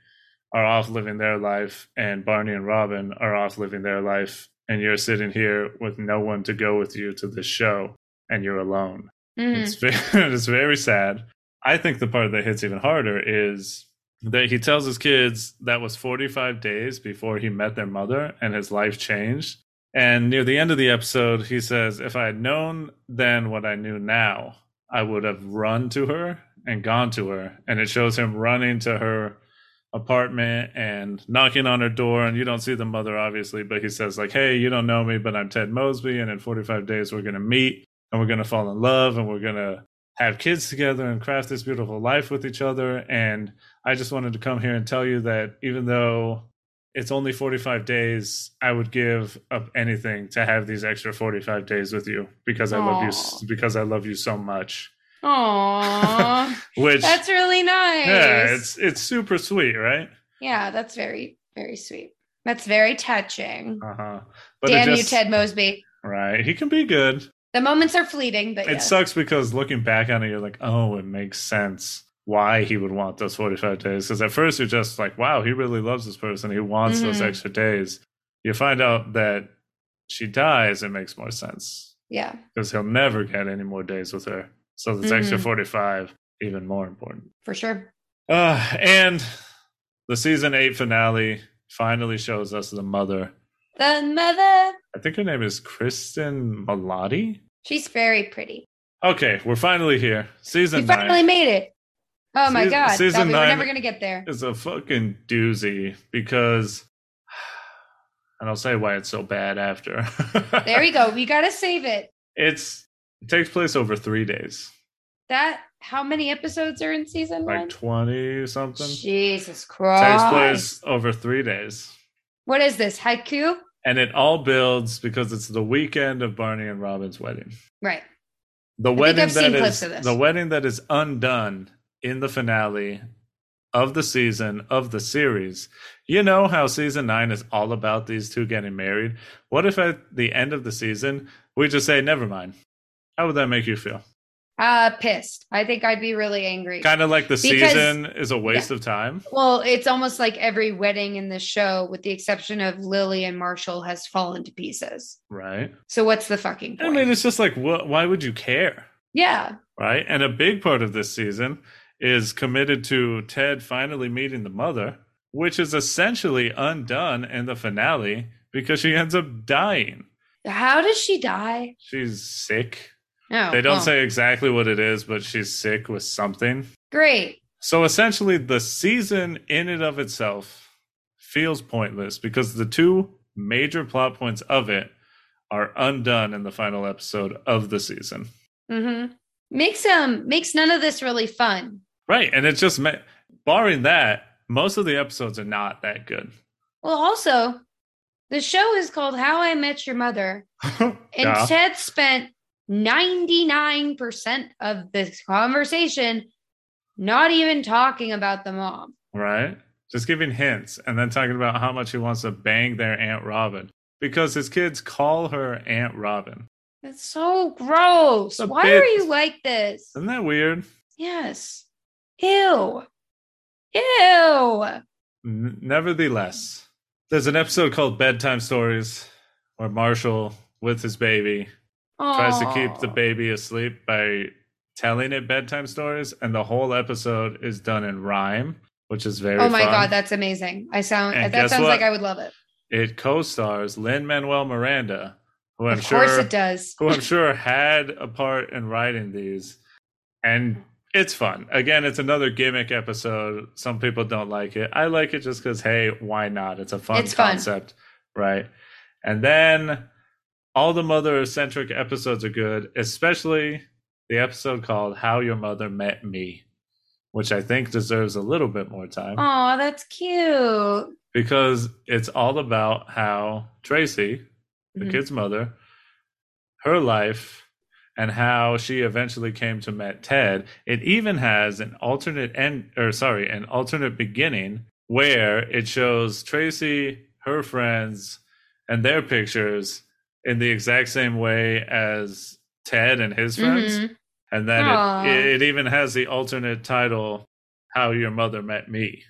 B: are off living their life and Barney and Robin are off living their life and you're sitting here with no one to go with you to the show and you're alone.
A: Mhm.
B: It's very, it's very sad. I think the part that hits even harder is that he tells his kids that was 45 days before he met their mother and his life changed. And near the end of the episode, he says, If I had known then what I knew now, I would have run to her and gone to her. And it shows him running to her apartment and knocking on her door. And you don't see the mother, obviously, but he says, like, hey, you don't know me, but I'm Ted Mosby. And in 45 days, we're going to meet and we're going to fall in love and we're going to have kids together and craft this beautiful life with each other. And I just wanted to come here and tell you that even though it's only 45 days, I would give up anything to have these extra 45 days with you because I love you because I love you so much.
A: Aw,
B: Which
A: that's really nice.
B: yeah, it's it's super sweet, right?
A: yeah, that's very very sweet. That's very touching.
B: Uh-huh. But
A: Damn
B: it
A: you, Ted Mosby.
B: Right. He can be good.
A: The moments are fleeting, but
B: It sucks because looking back on it, you're like, oh, it makes sense why he would want those 45 days. Because at first you're just like, wow, he really loves this person. He wants those
A: Mhm.
B: extra days. You find out that she dies, it makes more sense
A: Yeah.
B: because he'll never get any more days with her. So this extra
A: Mhm.
B: 45, even more important.
A: For sure.
B: Uh, and the season eight finale finally shows us the mother.
A: The mother.
B: I think her name is Cristin Milioti.
A: She's very pretty.
B: Okay, we're finally here. Season
A: We
B: nine.
A: finally made it. Oh my
B: Season-
A: god.
B: season
A: Thought We're never gonna get there.
B: It's a fucking doozy because and I'll say why it's so bad after.
A: There we go. We gotta save it.
B: It's it takes place over three days.
A: That how many episodes are in season
B: Like
A: one?
B: twenty something.
A: Jesus Christ!
B: It Takes place over three days.
A: What is this? Haiku?
B: And it all builds because it's the weekend of Barney and Robin's wedding.
A: Right.
B: The
A: think
B: wedding that
A: clips of this.
B: the wedding that is undone in the finale of the season of the series. You know how season nine is all about these two getting married. What if at the end of the season we just say never mind? How would that make you feel?
A: Uh pissed. I think I'd be really angry.
B: Kind of like the
A: Because-
B: season is a waste of time.
A: Well, it's almost like every wedding in this show, with the exception of Lily and Marshall, has fallen to pieces.
B: Right.
A: So what's the fucking
B: I mean, it's just like, wh- why would you care?
A: yeah.
B: right? And a big part of this season is committed to Ted finally meeting the mother, which is essentially undone in the finale because she ends up dying.
A: How does she die?
B: She's sick.
A: No.
B: They don't
A: well,
B: say exactly what it is, but she's sick with something.
A: Great.
B: So essentially, the season in and of itself feels pointless because the two major plot points of it are undone in the final episode of the season.
A: Mm-hmm. Makes um makes none of this really fun.
B: Right. And it's just, barring that, most of the episodes are not that good.
A: Well, also, the show is called How I Met Your Mother, and
B: Yeah.
A: Ted spent 99% of this conversation not even talking about the mom.
B: right? Just giving hints and then talking about how much he wants to bang their Aunt Robin because his kids call her Aunt Robin.
A: It's so gross.
B: A
A: Why
B: bit-
A: are you like this?
B: Isn't that weird?
A: Yes. Ew. Ew.
B: N- nevertheless, there's an episode called Bedtime Stories where Marshall, with his baby, tries to keep the baby asleep by telling it bedtime stories, and the whole episode is done in rhyme, which is very
A: Oh my
B: fun.
A: god, that's amazing. I sound
B: And
A: that sounds
B: what?
A: like I would love it.
B: it co-stars Lin Manuel Miranda, who I'm
A: of
B: sure
A: course it does.
B: who I'm sure had a part in writing these. And it's fun. Again, it's another gimmick episode. Some people don't like it. I like it just because, hey, why not? It's a fun
A: It's fun.
B: concept, right? And then all the mother centric episodes are good, especially the episode called How Your Mother Met Me, which I think deserves a little bit more time
A: Oh, that's cute.
B: because it's all about how Tracy, the
A: Mhm.
B: kid's mother, her life, and how she eventually came to met Ted. It even has an alternate end, or sorry, an alternate beginning where it shows Tracy, her friends, and their pictures in the exact same way as Ted and his friends.
A: Mhm.
B: And then it, it even has the alternate title, How Your Mother Met Me.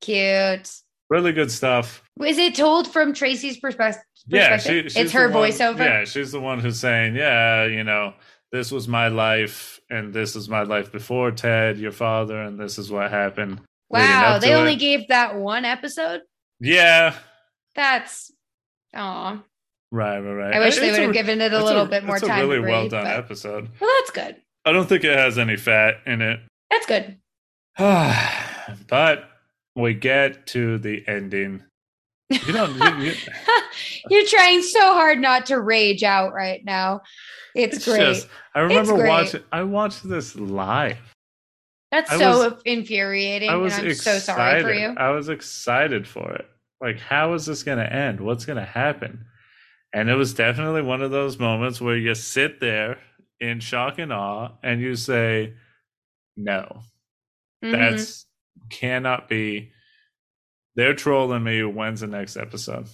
A: Cute.
B: Really good stuff.
A: Is it told from Tracy's perspe- perspective?
B: Yeah, she,
A: it's her
B: one-
A: voiceover.
B: Yeah, she's the one who's saying, "Yeah, you know, this was my life, and this is my life before Ted, your father, and this is what happened."
A: Wow, they only
B: it."
A: gave that one episode.
B: Yeah,
A: That's oh.
B: Right, right, right.
A: I wish
B: It's
A: they would have given it a
B: it's
A: little bit more
B: it's
A: time.
B: a really well
A: breathe,
B: done
A: but-
B: episode.
A: Well, that's good.
B: I don't think it has any fat in it,
A: That's good.
B: but we get to the ending. You don't. You,
A: You're trying so hard not to rage out right now. It's,
B: it's
A: great.
B: just. I remember
A: great.
B: watching. I watched this live.
A: That's
B: I
A: so
B: was-
A: infuriating.
B: I was
A: and I'm
B: excited.
A: so sorry for you.
B: I was excited for it. Like, how is this going to end? What's going to happen? And it was definitely one of those moments where you sit there in shock and awe and you say, no,
A: Mhm.
B: that's cannot be. They're trolling me. When's the next episode?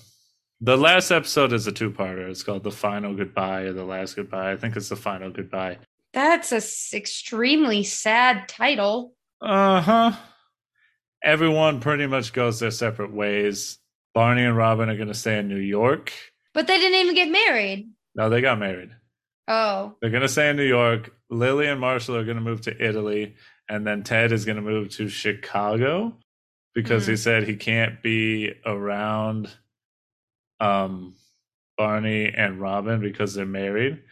B: The last episode is a two parter. It's called The Final Goodbye or The Last Goodbye. I think it's The Final Goodbye.
A: That's a s- extremely sad title.
B: Uh huh. Everyone pretty much goes their separate ways. Barney and Robin are going to stay in New York.
A: But they didn't even get married.
B: No, they got married.
A: Oh,
B: They're going to stay in New York. Lily and Marshall are going to move to Italy. And then Ted is going to move to Chicago because he
A: Mhm.
B: said he can't be around um, Barney and Robin because they're married.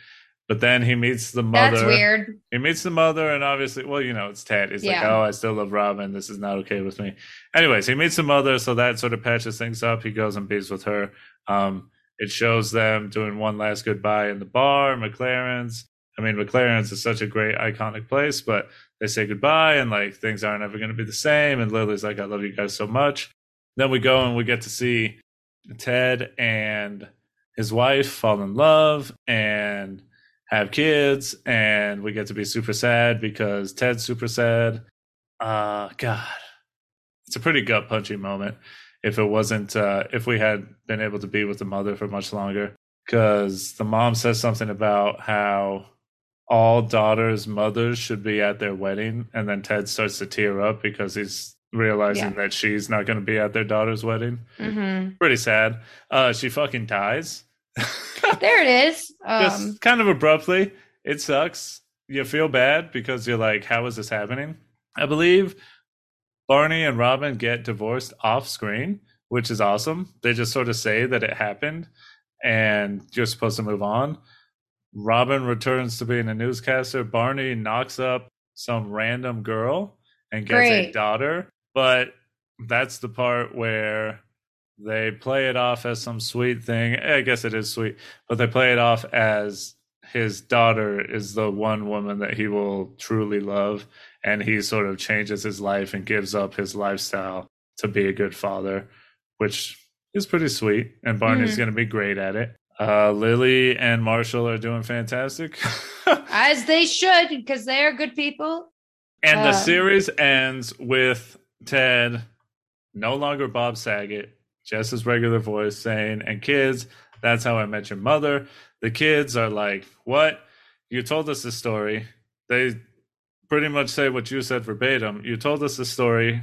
B: But then he meets the mother.
A: that's weird.
B: He meets the mother, and obviously, well, you know, it's Ted. He's like, "Oh, I still love Robin. This is not okay with me." Anyways, he meets the mother, so that sort of patches things up. He goes and bees with her. Um, it shows them doing one last goodbye in the bar, MacLaren's. I mean, MacLaren's is such a great, iconic place, but they say goodbye, and like things aren't ever going to be the same. And Lily's like, "I love you guys so much." Then we go and we get to see Ted and his wife fall in love and have kids and we get to be super sad because Ted's super sad. Uh God. It's a pretty gut punching moment if it wasn't uh if we had been able to be with the mother for much longer. Cause the mom says something about how all daughters' mothers should be at their wedding, and then Ted starts to tear up because he's realizing
A: Yeah.
B: that she's not gonna be at their daughter's wedding.
A: hmm
B: Pretty sad. Uh she fucking dies.
A: There it is. Um,
B: just kind of abruptly. It sucks. You feel bad because you're like, how is this happening? I believe Barney and Robin get divorced off screen, which is awesome. They just sort of say that it happened and you're supposed to move on. Robin returns to being a newscaster. Barney knocks up some random girl and gets a daughter. But that's the part where they play it off as some sweet thing. Eh, I guess it is sweet, but they play it off as his daughter is the one woman that he will truly love. And he sort of changes his life and gives up his lifestyle to be a good father, which is pretty sweet. And Barney's
A: Mhm.
B: going to be great at it. Uh, Lily and Marshall are doing fantastic.
A: as they should, because they are good people.
B: And the
A: Um,
B: series ends with Ted, no longer Bob Saget, just his regular voice saying, and kids, that's how I met your mother. The kids are like, What? You told us this story. They pretty much say what you said verbatim. You told us the story.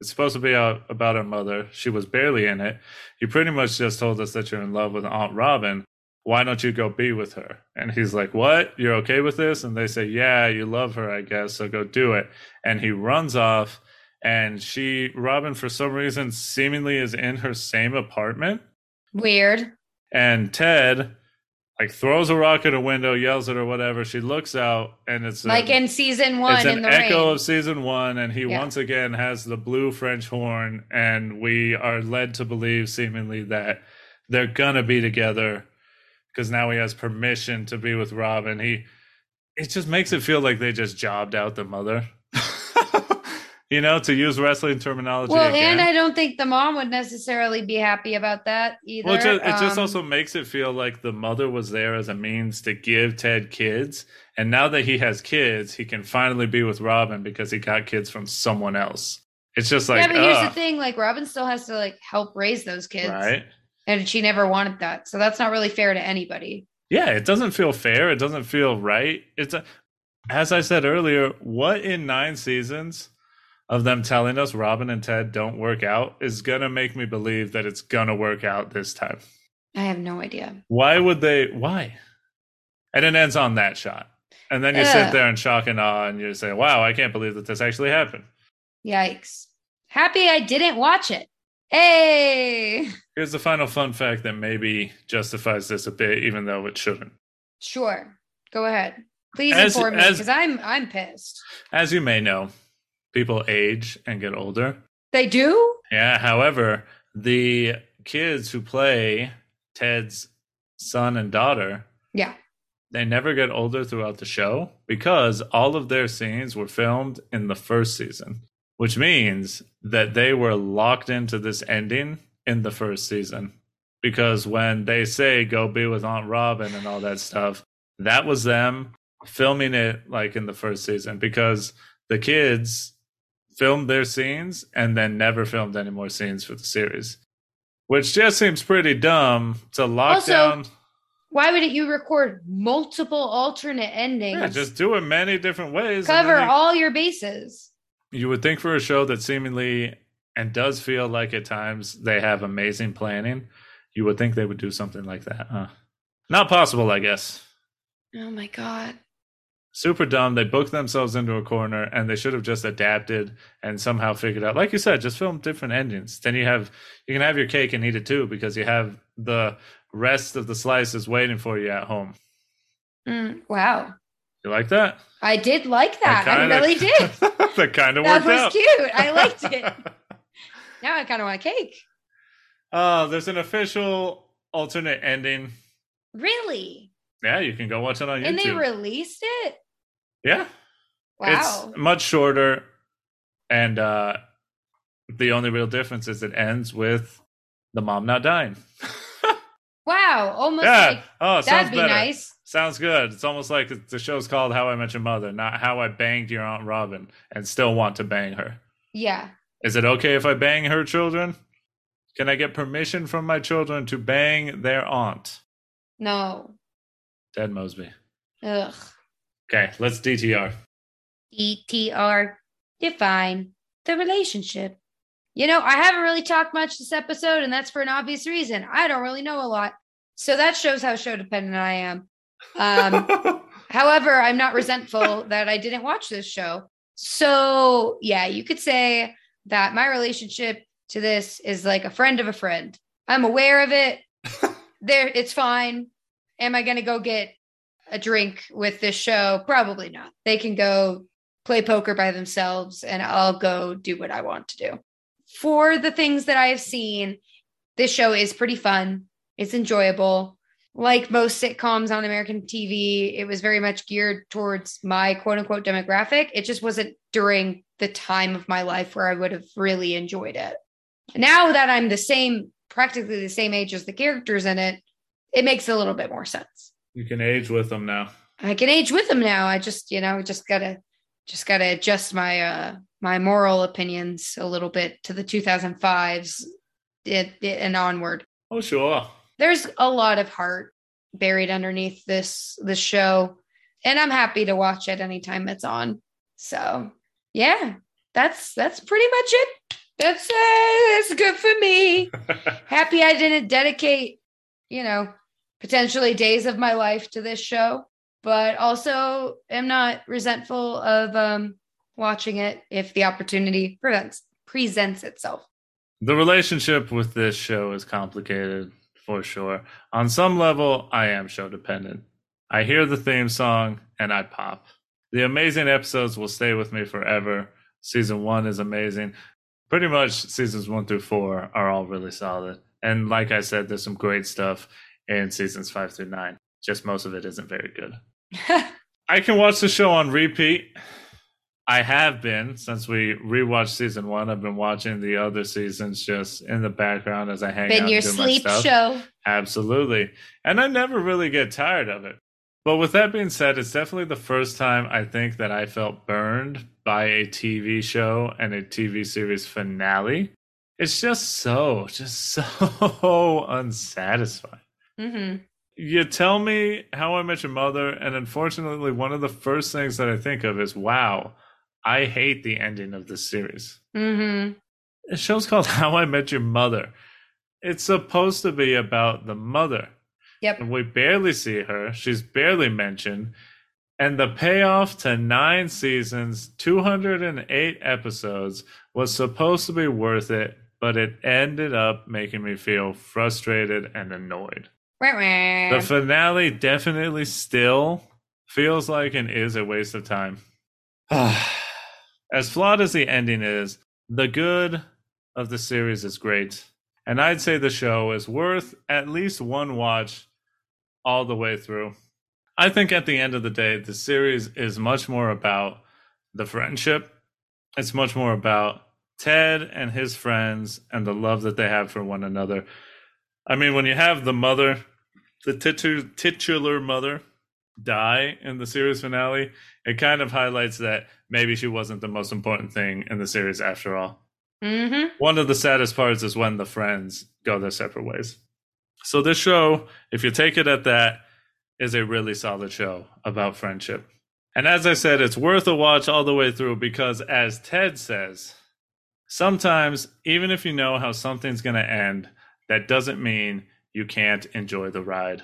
B: It's supposed to be out about our mother. She was barely in it. You pretty much just told us that you're in love with Aunt Robin. Why don't you go be with her? And he's like, What? You're okay with this? And they say, Yeah, you love her, I guess. So go do it. And he runs off. And she, Robin, for some reason, seemingly is in her same apartment.
A: Weird.
B: And Ted, like, throws a rock at a window, yells at her, whatever. She looks out, and it's a-
A: like in season one
B: it's
A: in
B: an
A: the
B: echo
A: rain.
B: of season one, and he
A: Yeah.
B: once again has the blue French horn, and we are led to believe, seemingly, that they're gonna be together because now he has permission to be with Robin. He, it just makes it feel like they just jobbed out the mother, you know, to use wrestling terminology.
A: well,
B: again.
A: and I don't think the mom would necessarily be happy about that either.
B: Well, it just, it just
A: Um,
B: also makes it feel like the mother was there as a means to give Ted kids. And now that he has kids, he can finally be with Robin because he got kids from someone else. It's just like,
A: yeah, but here's the thing: like Robin still has to like help raise those kids,
B: right?
A: and she never wanted that, so that's not really fair to anybody.
B: Yeah, it doesn't feel fair. It doesn't feel right. It's a, as I said earlier, what in nine seasons of them telling us Robin and Ted don't work out is gonna make me believe that it's gonna work out this time.
A: I have no idea.
B: Why would they? Why? And it ends on that shot. And then you sit there in shock and awe and you say, wow, I can't believe that this actually happened.
A: Yikes. Happy I didn't watch it. Hey.
B: Here's the final fun fact that maybe justifies this a bit, even though it shouldn't.
A: Sure. Go ahead. Please
B: As-
A: inform me because I'm I'm pissed.
B: As you may know, people age and get older.
A: They do?
B: Yeah, however, the kids who play Ted's son and daughter,
A: Yeah.
B: they never get older throughout the show because all of their scenes were filmed in the first season, which means that they were locked into this ending in the first season. Because when they say go be with Aunt Robin and all that stuff, that was them filming it like in the first season because the kids filmed their scenes and then never filmed any more scenes for the series. Which just seems pretty dumb to lock
A: Also,
B: down.
A: Why would it you record multiple alternate endings?
B: Yeah, just do it many different ways.
A: cover
B: you-
A: all your bases.
B: You would think for a show that seemingly and does feel like at times they have amazing planning, you would think they would do something like that. Huh? Not possible, I guess.
A: Oh my god.
B: Super dumb. They booked themselves into a corner and they should have just adapted and somehow figured out, like you said, just film different endings. Then you have you can have your cake and eat it too because you have the rest of the slices waiting for you at home.
A: Mm, wow.
B: You like that?
A: I did like that. I
B: kinda-
A: really did.
B: that kind of worked. out.
A: That was
B: out.
A: cute. I liked it. Now I kind of want a cake.
B: Uh, there's an official alternate ending.
A: Really?
B: Yeah, you can go watch it on YouTube.
A: And they released it?
B: yeah,
A: Wow.
B: it's much shorter, and uh, the only real difference is it ends with the mom not dying.
A: wow. Almost
B: yeah.
A: like
B: oh, sounds
A: that'd be
B: better.
A: nice.
B: Sounds good. It's almost like the show's called How I Met Your Mother, not How I Banged Your Aunt Robin, and still want to bang her.
A: Yeah.
B: Is it okay if I bang her children? Can I get permission from my children to bang their aunt?
A: No.
B: Ted Mosby.
A: Ugh.
B: Okay, let's DTR.
A: DTR. Define the relationship. You know, I haven't really talked much this episode, and that's for an obvious reason. I don't really know a lot. So that shows how show dependent I am. Um, However, I'm not resentful that I didn't watch this show. So, yeah, you could say that my relationship to this is like a friend of a friend. I'm aware of it. there it's fine. Am I going to go get a drink with this show? Probably not. They can go play poker by themselves and I'll go do what I want to do. For the things that I have seen, this show is pretty fun. It's enjoyable like most sitcoms on American TV, it was very much geared towards my quote unquote demographic. It just wasn't during the time of my life where I would have really enjoyed it. Now that I'm the same, practically the same age as the characters in it, it makes a little bit more sense.
B: you can age with them now.
A: I can age with them now. I just, you know, just gotta, just gotta adjust my, uh, my moral opinions a little bit to the 2005s it, it, and onward
B: Oh, sure.
A: there's a lot of heart buried underneath this this show and i'm happy to watch it anytime it's on so yeah that's that's pretty much it that's uh, that's good for me happy i didn't dedicate you know potentially days of my life to this show but also am not resentful of um watching it if the opportunity presents presents itself
B: the relationship with this show is complicated for sure. On some level, I am show dependent. I hear the theme song and I pop. The amazing episodes will stay with me forever. Season one is amazing. Pretty much seasons one through four are all really solid. And like I said, there's some great stuff in seasons five through nine. Just most of it isn't very good. I can watch the show on repeat. I have been since we rewatched season one. I've been watching the other seasons just in the background as I hang out.
A: been your sleep show
B: Absolutely. And I never really get tired of it. But with that being said, it's definitely the first time I think that I felt burned by a TV show and a TV series finale. It's just so, just so unsatisfying.
A: Hmm
B: you tell me how I met your mother, and unfortunately, one of the first things that I think of is wow, I hate the ending of this series.
A: Mm-hmm.
B: The show's called How I Met Your Mother. It's supposed to be about the mother.
A: Yep.
B: And we barely see her. She's barely mentioned. And the payoff to nine seasons, 208 episodes was supposed to be worth it, but it ended up making me feel frustrated and annoyed. The finale definitely still feels like and is a waste of time. as flawed as the ending is, the good of the series is great. And I'd say the show is worth at least one watch all the way through. I think at the end of the day, the series is much more about the friendship. It's much more about Ted and his friends and the love that they have for one another. I mean, when you have the mother, the titu- titular mother, die in the series finale, it kind of highlights that maybe she wasn't the most important thing in the series after all.
A: Mm-hmm.
B: One of the saddest parts is when the friends go their separate ways. So, this show, if you take it at that, is a really solid show about friendship. And as I said, it's worth a watch all the way through because, as Ted says, sometimes even if you know how something's going to end, that doesn't mean you can't enjoy the ride.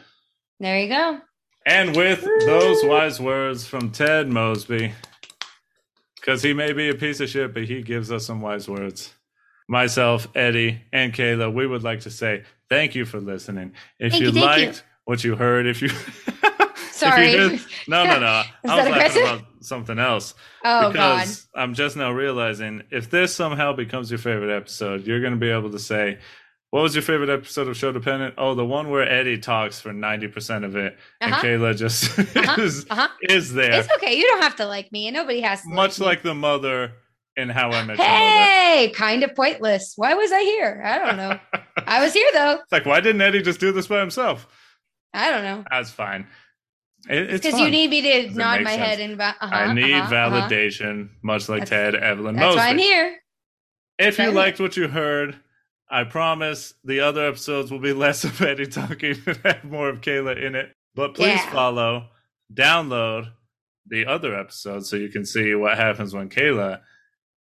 A: There you go.
B: And with those wise words from Ted Mosby, because he may be a piece of shit, but he gives us some wise words. Myself, Eddie, and Kayla, we would like to say thank you for listening. If
A: Thank
B: you,
A: you,
B: liked
A: you.
B: what you heard, if you
A: Sorry.
B: if you did- no, no, no. I was laughing about something else
A: oh God.
B: I'm just now realizing if this somehow becomes your favorite episode, you're going to be able to say, "What was your favorite episode of Show Dependent?" Oh, the one where Eddie talks for ninety percent of it, and
A: Uh-huh.
B: Kayla just
A: Uh-huh.
B: is,
A: Uh-huh.
B: is there,
A: It's okay. You don't have to like me, and nobody has to.
B: much
A: me.
B: like the mother in How I Met.
A: Hey, kind of pointless. Why was I here? I don't know. I was here though.
B: It's like, why didn't Eddie just do this by himself?
A: I don't know.
B: That's fine. It, it's
A: Because you need me to
B: Does
A: nod my
B: sense?
A: head and. Uh-huh,
B: I need
A: uh-huh, uh-huh.
B: validation, much like
A: That's-
B: Ted, Evelyn,
A: That's
B: Mosby.
A: why I'm here.
B: If you liked what you heard, I promise the other episodes will be less of Eddie talking and have more of Kayla in it. But please
A: Yeah.
B: follow, download the other episodes so you can see what happens when Kayla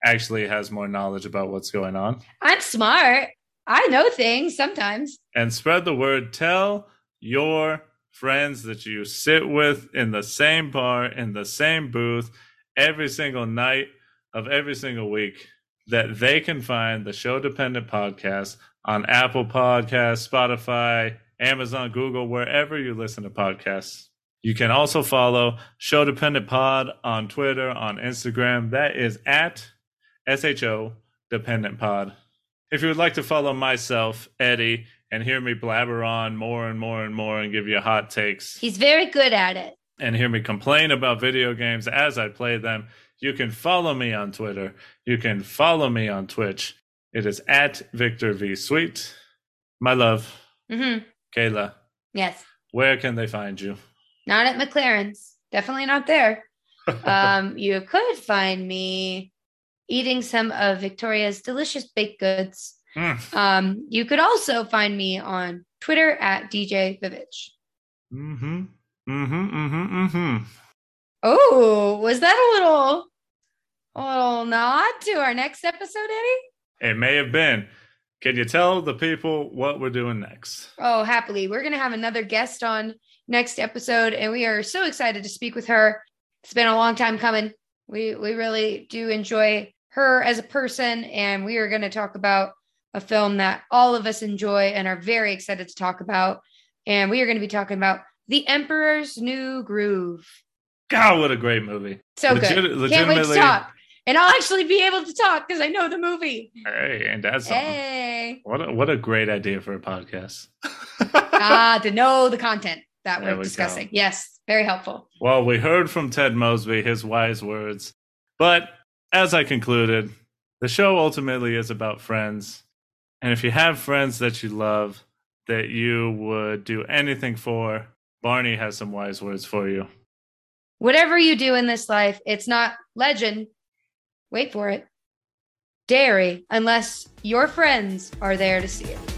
B: actually has more knowledge about what's going on.
A: I'm smart. I know things sometimes.
B: And spread the word. Tell your friends that you sit with in the same bar, in the same booth, every single night of every single week that they can find the show dependent podcast on Apple Podcasts, Spotify, Amazon, Google, wherever you listen to podcasts. You can also follow Show Dependent Pod on Twitter, on Instagram. That is at SHO Dependent Pod. If you would like to follow myself, Eddie, and hear me blabber on more and more and more and give you hot takes
A: He's very good at it.
B: and hear me complain about video games as I play them, you can follow me on Twitter. You can follow me on Twitch. It is at Victor V Sweet. My love,
A: hmm
B: Kayla,
A: Yes.
B: where can they find you?
A: Not at MacLaren's. Definitely not there. um, you could find me eating some of Victoria's delicious baked goods.
B: Mm.
A: Um, you could also find me on Twitter at DJ Vivitch.
B: Mm-hmm. Mm-hmm. Mm-hmm. Mm-hmm.
A: Oh, was that a little, a little nod to our next episode, Eddie?
B: It may have been. Can you tell the people what we're doing next?
A: Oh, happily. We're going to have another guest on next episode, and we are so excited to speak with her. It's been a long time coming. We we really do enjoy her as a person, and we are going to talk about a film that all of us enjoy and are very excited to talk about. And we are going to be talking about The Emperor's New Groove.
B: God, what a great movie.
A: So
B: Legit-
A: good. Can't wait to talk. And I'll actually be able to talk because I know the movie.
B: Hey, and that's.
A: Hey.
B: What a, what a great idea for a podcast.
A: ah, to know the content that
B: There
A: we're discussing.
B: go.
A: Yes, very helpful.
B: Well, we heard from Ted Mosby his wise words. But as I concluded, the show ultimately is about friends. And if you have friends that you love, that you would do anything for, Barney has some wise words for you.
A: Whatever you do in this life, it's not legend. Wait for it. Dairy, unless your friends are there to see it.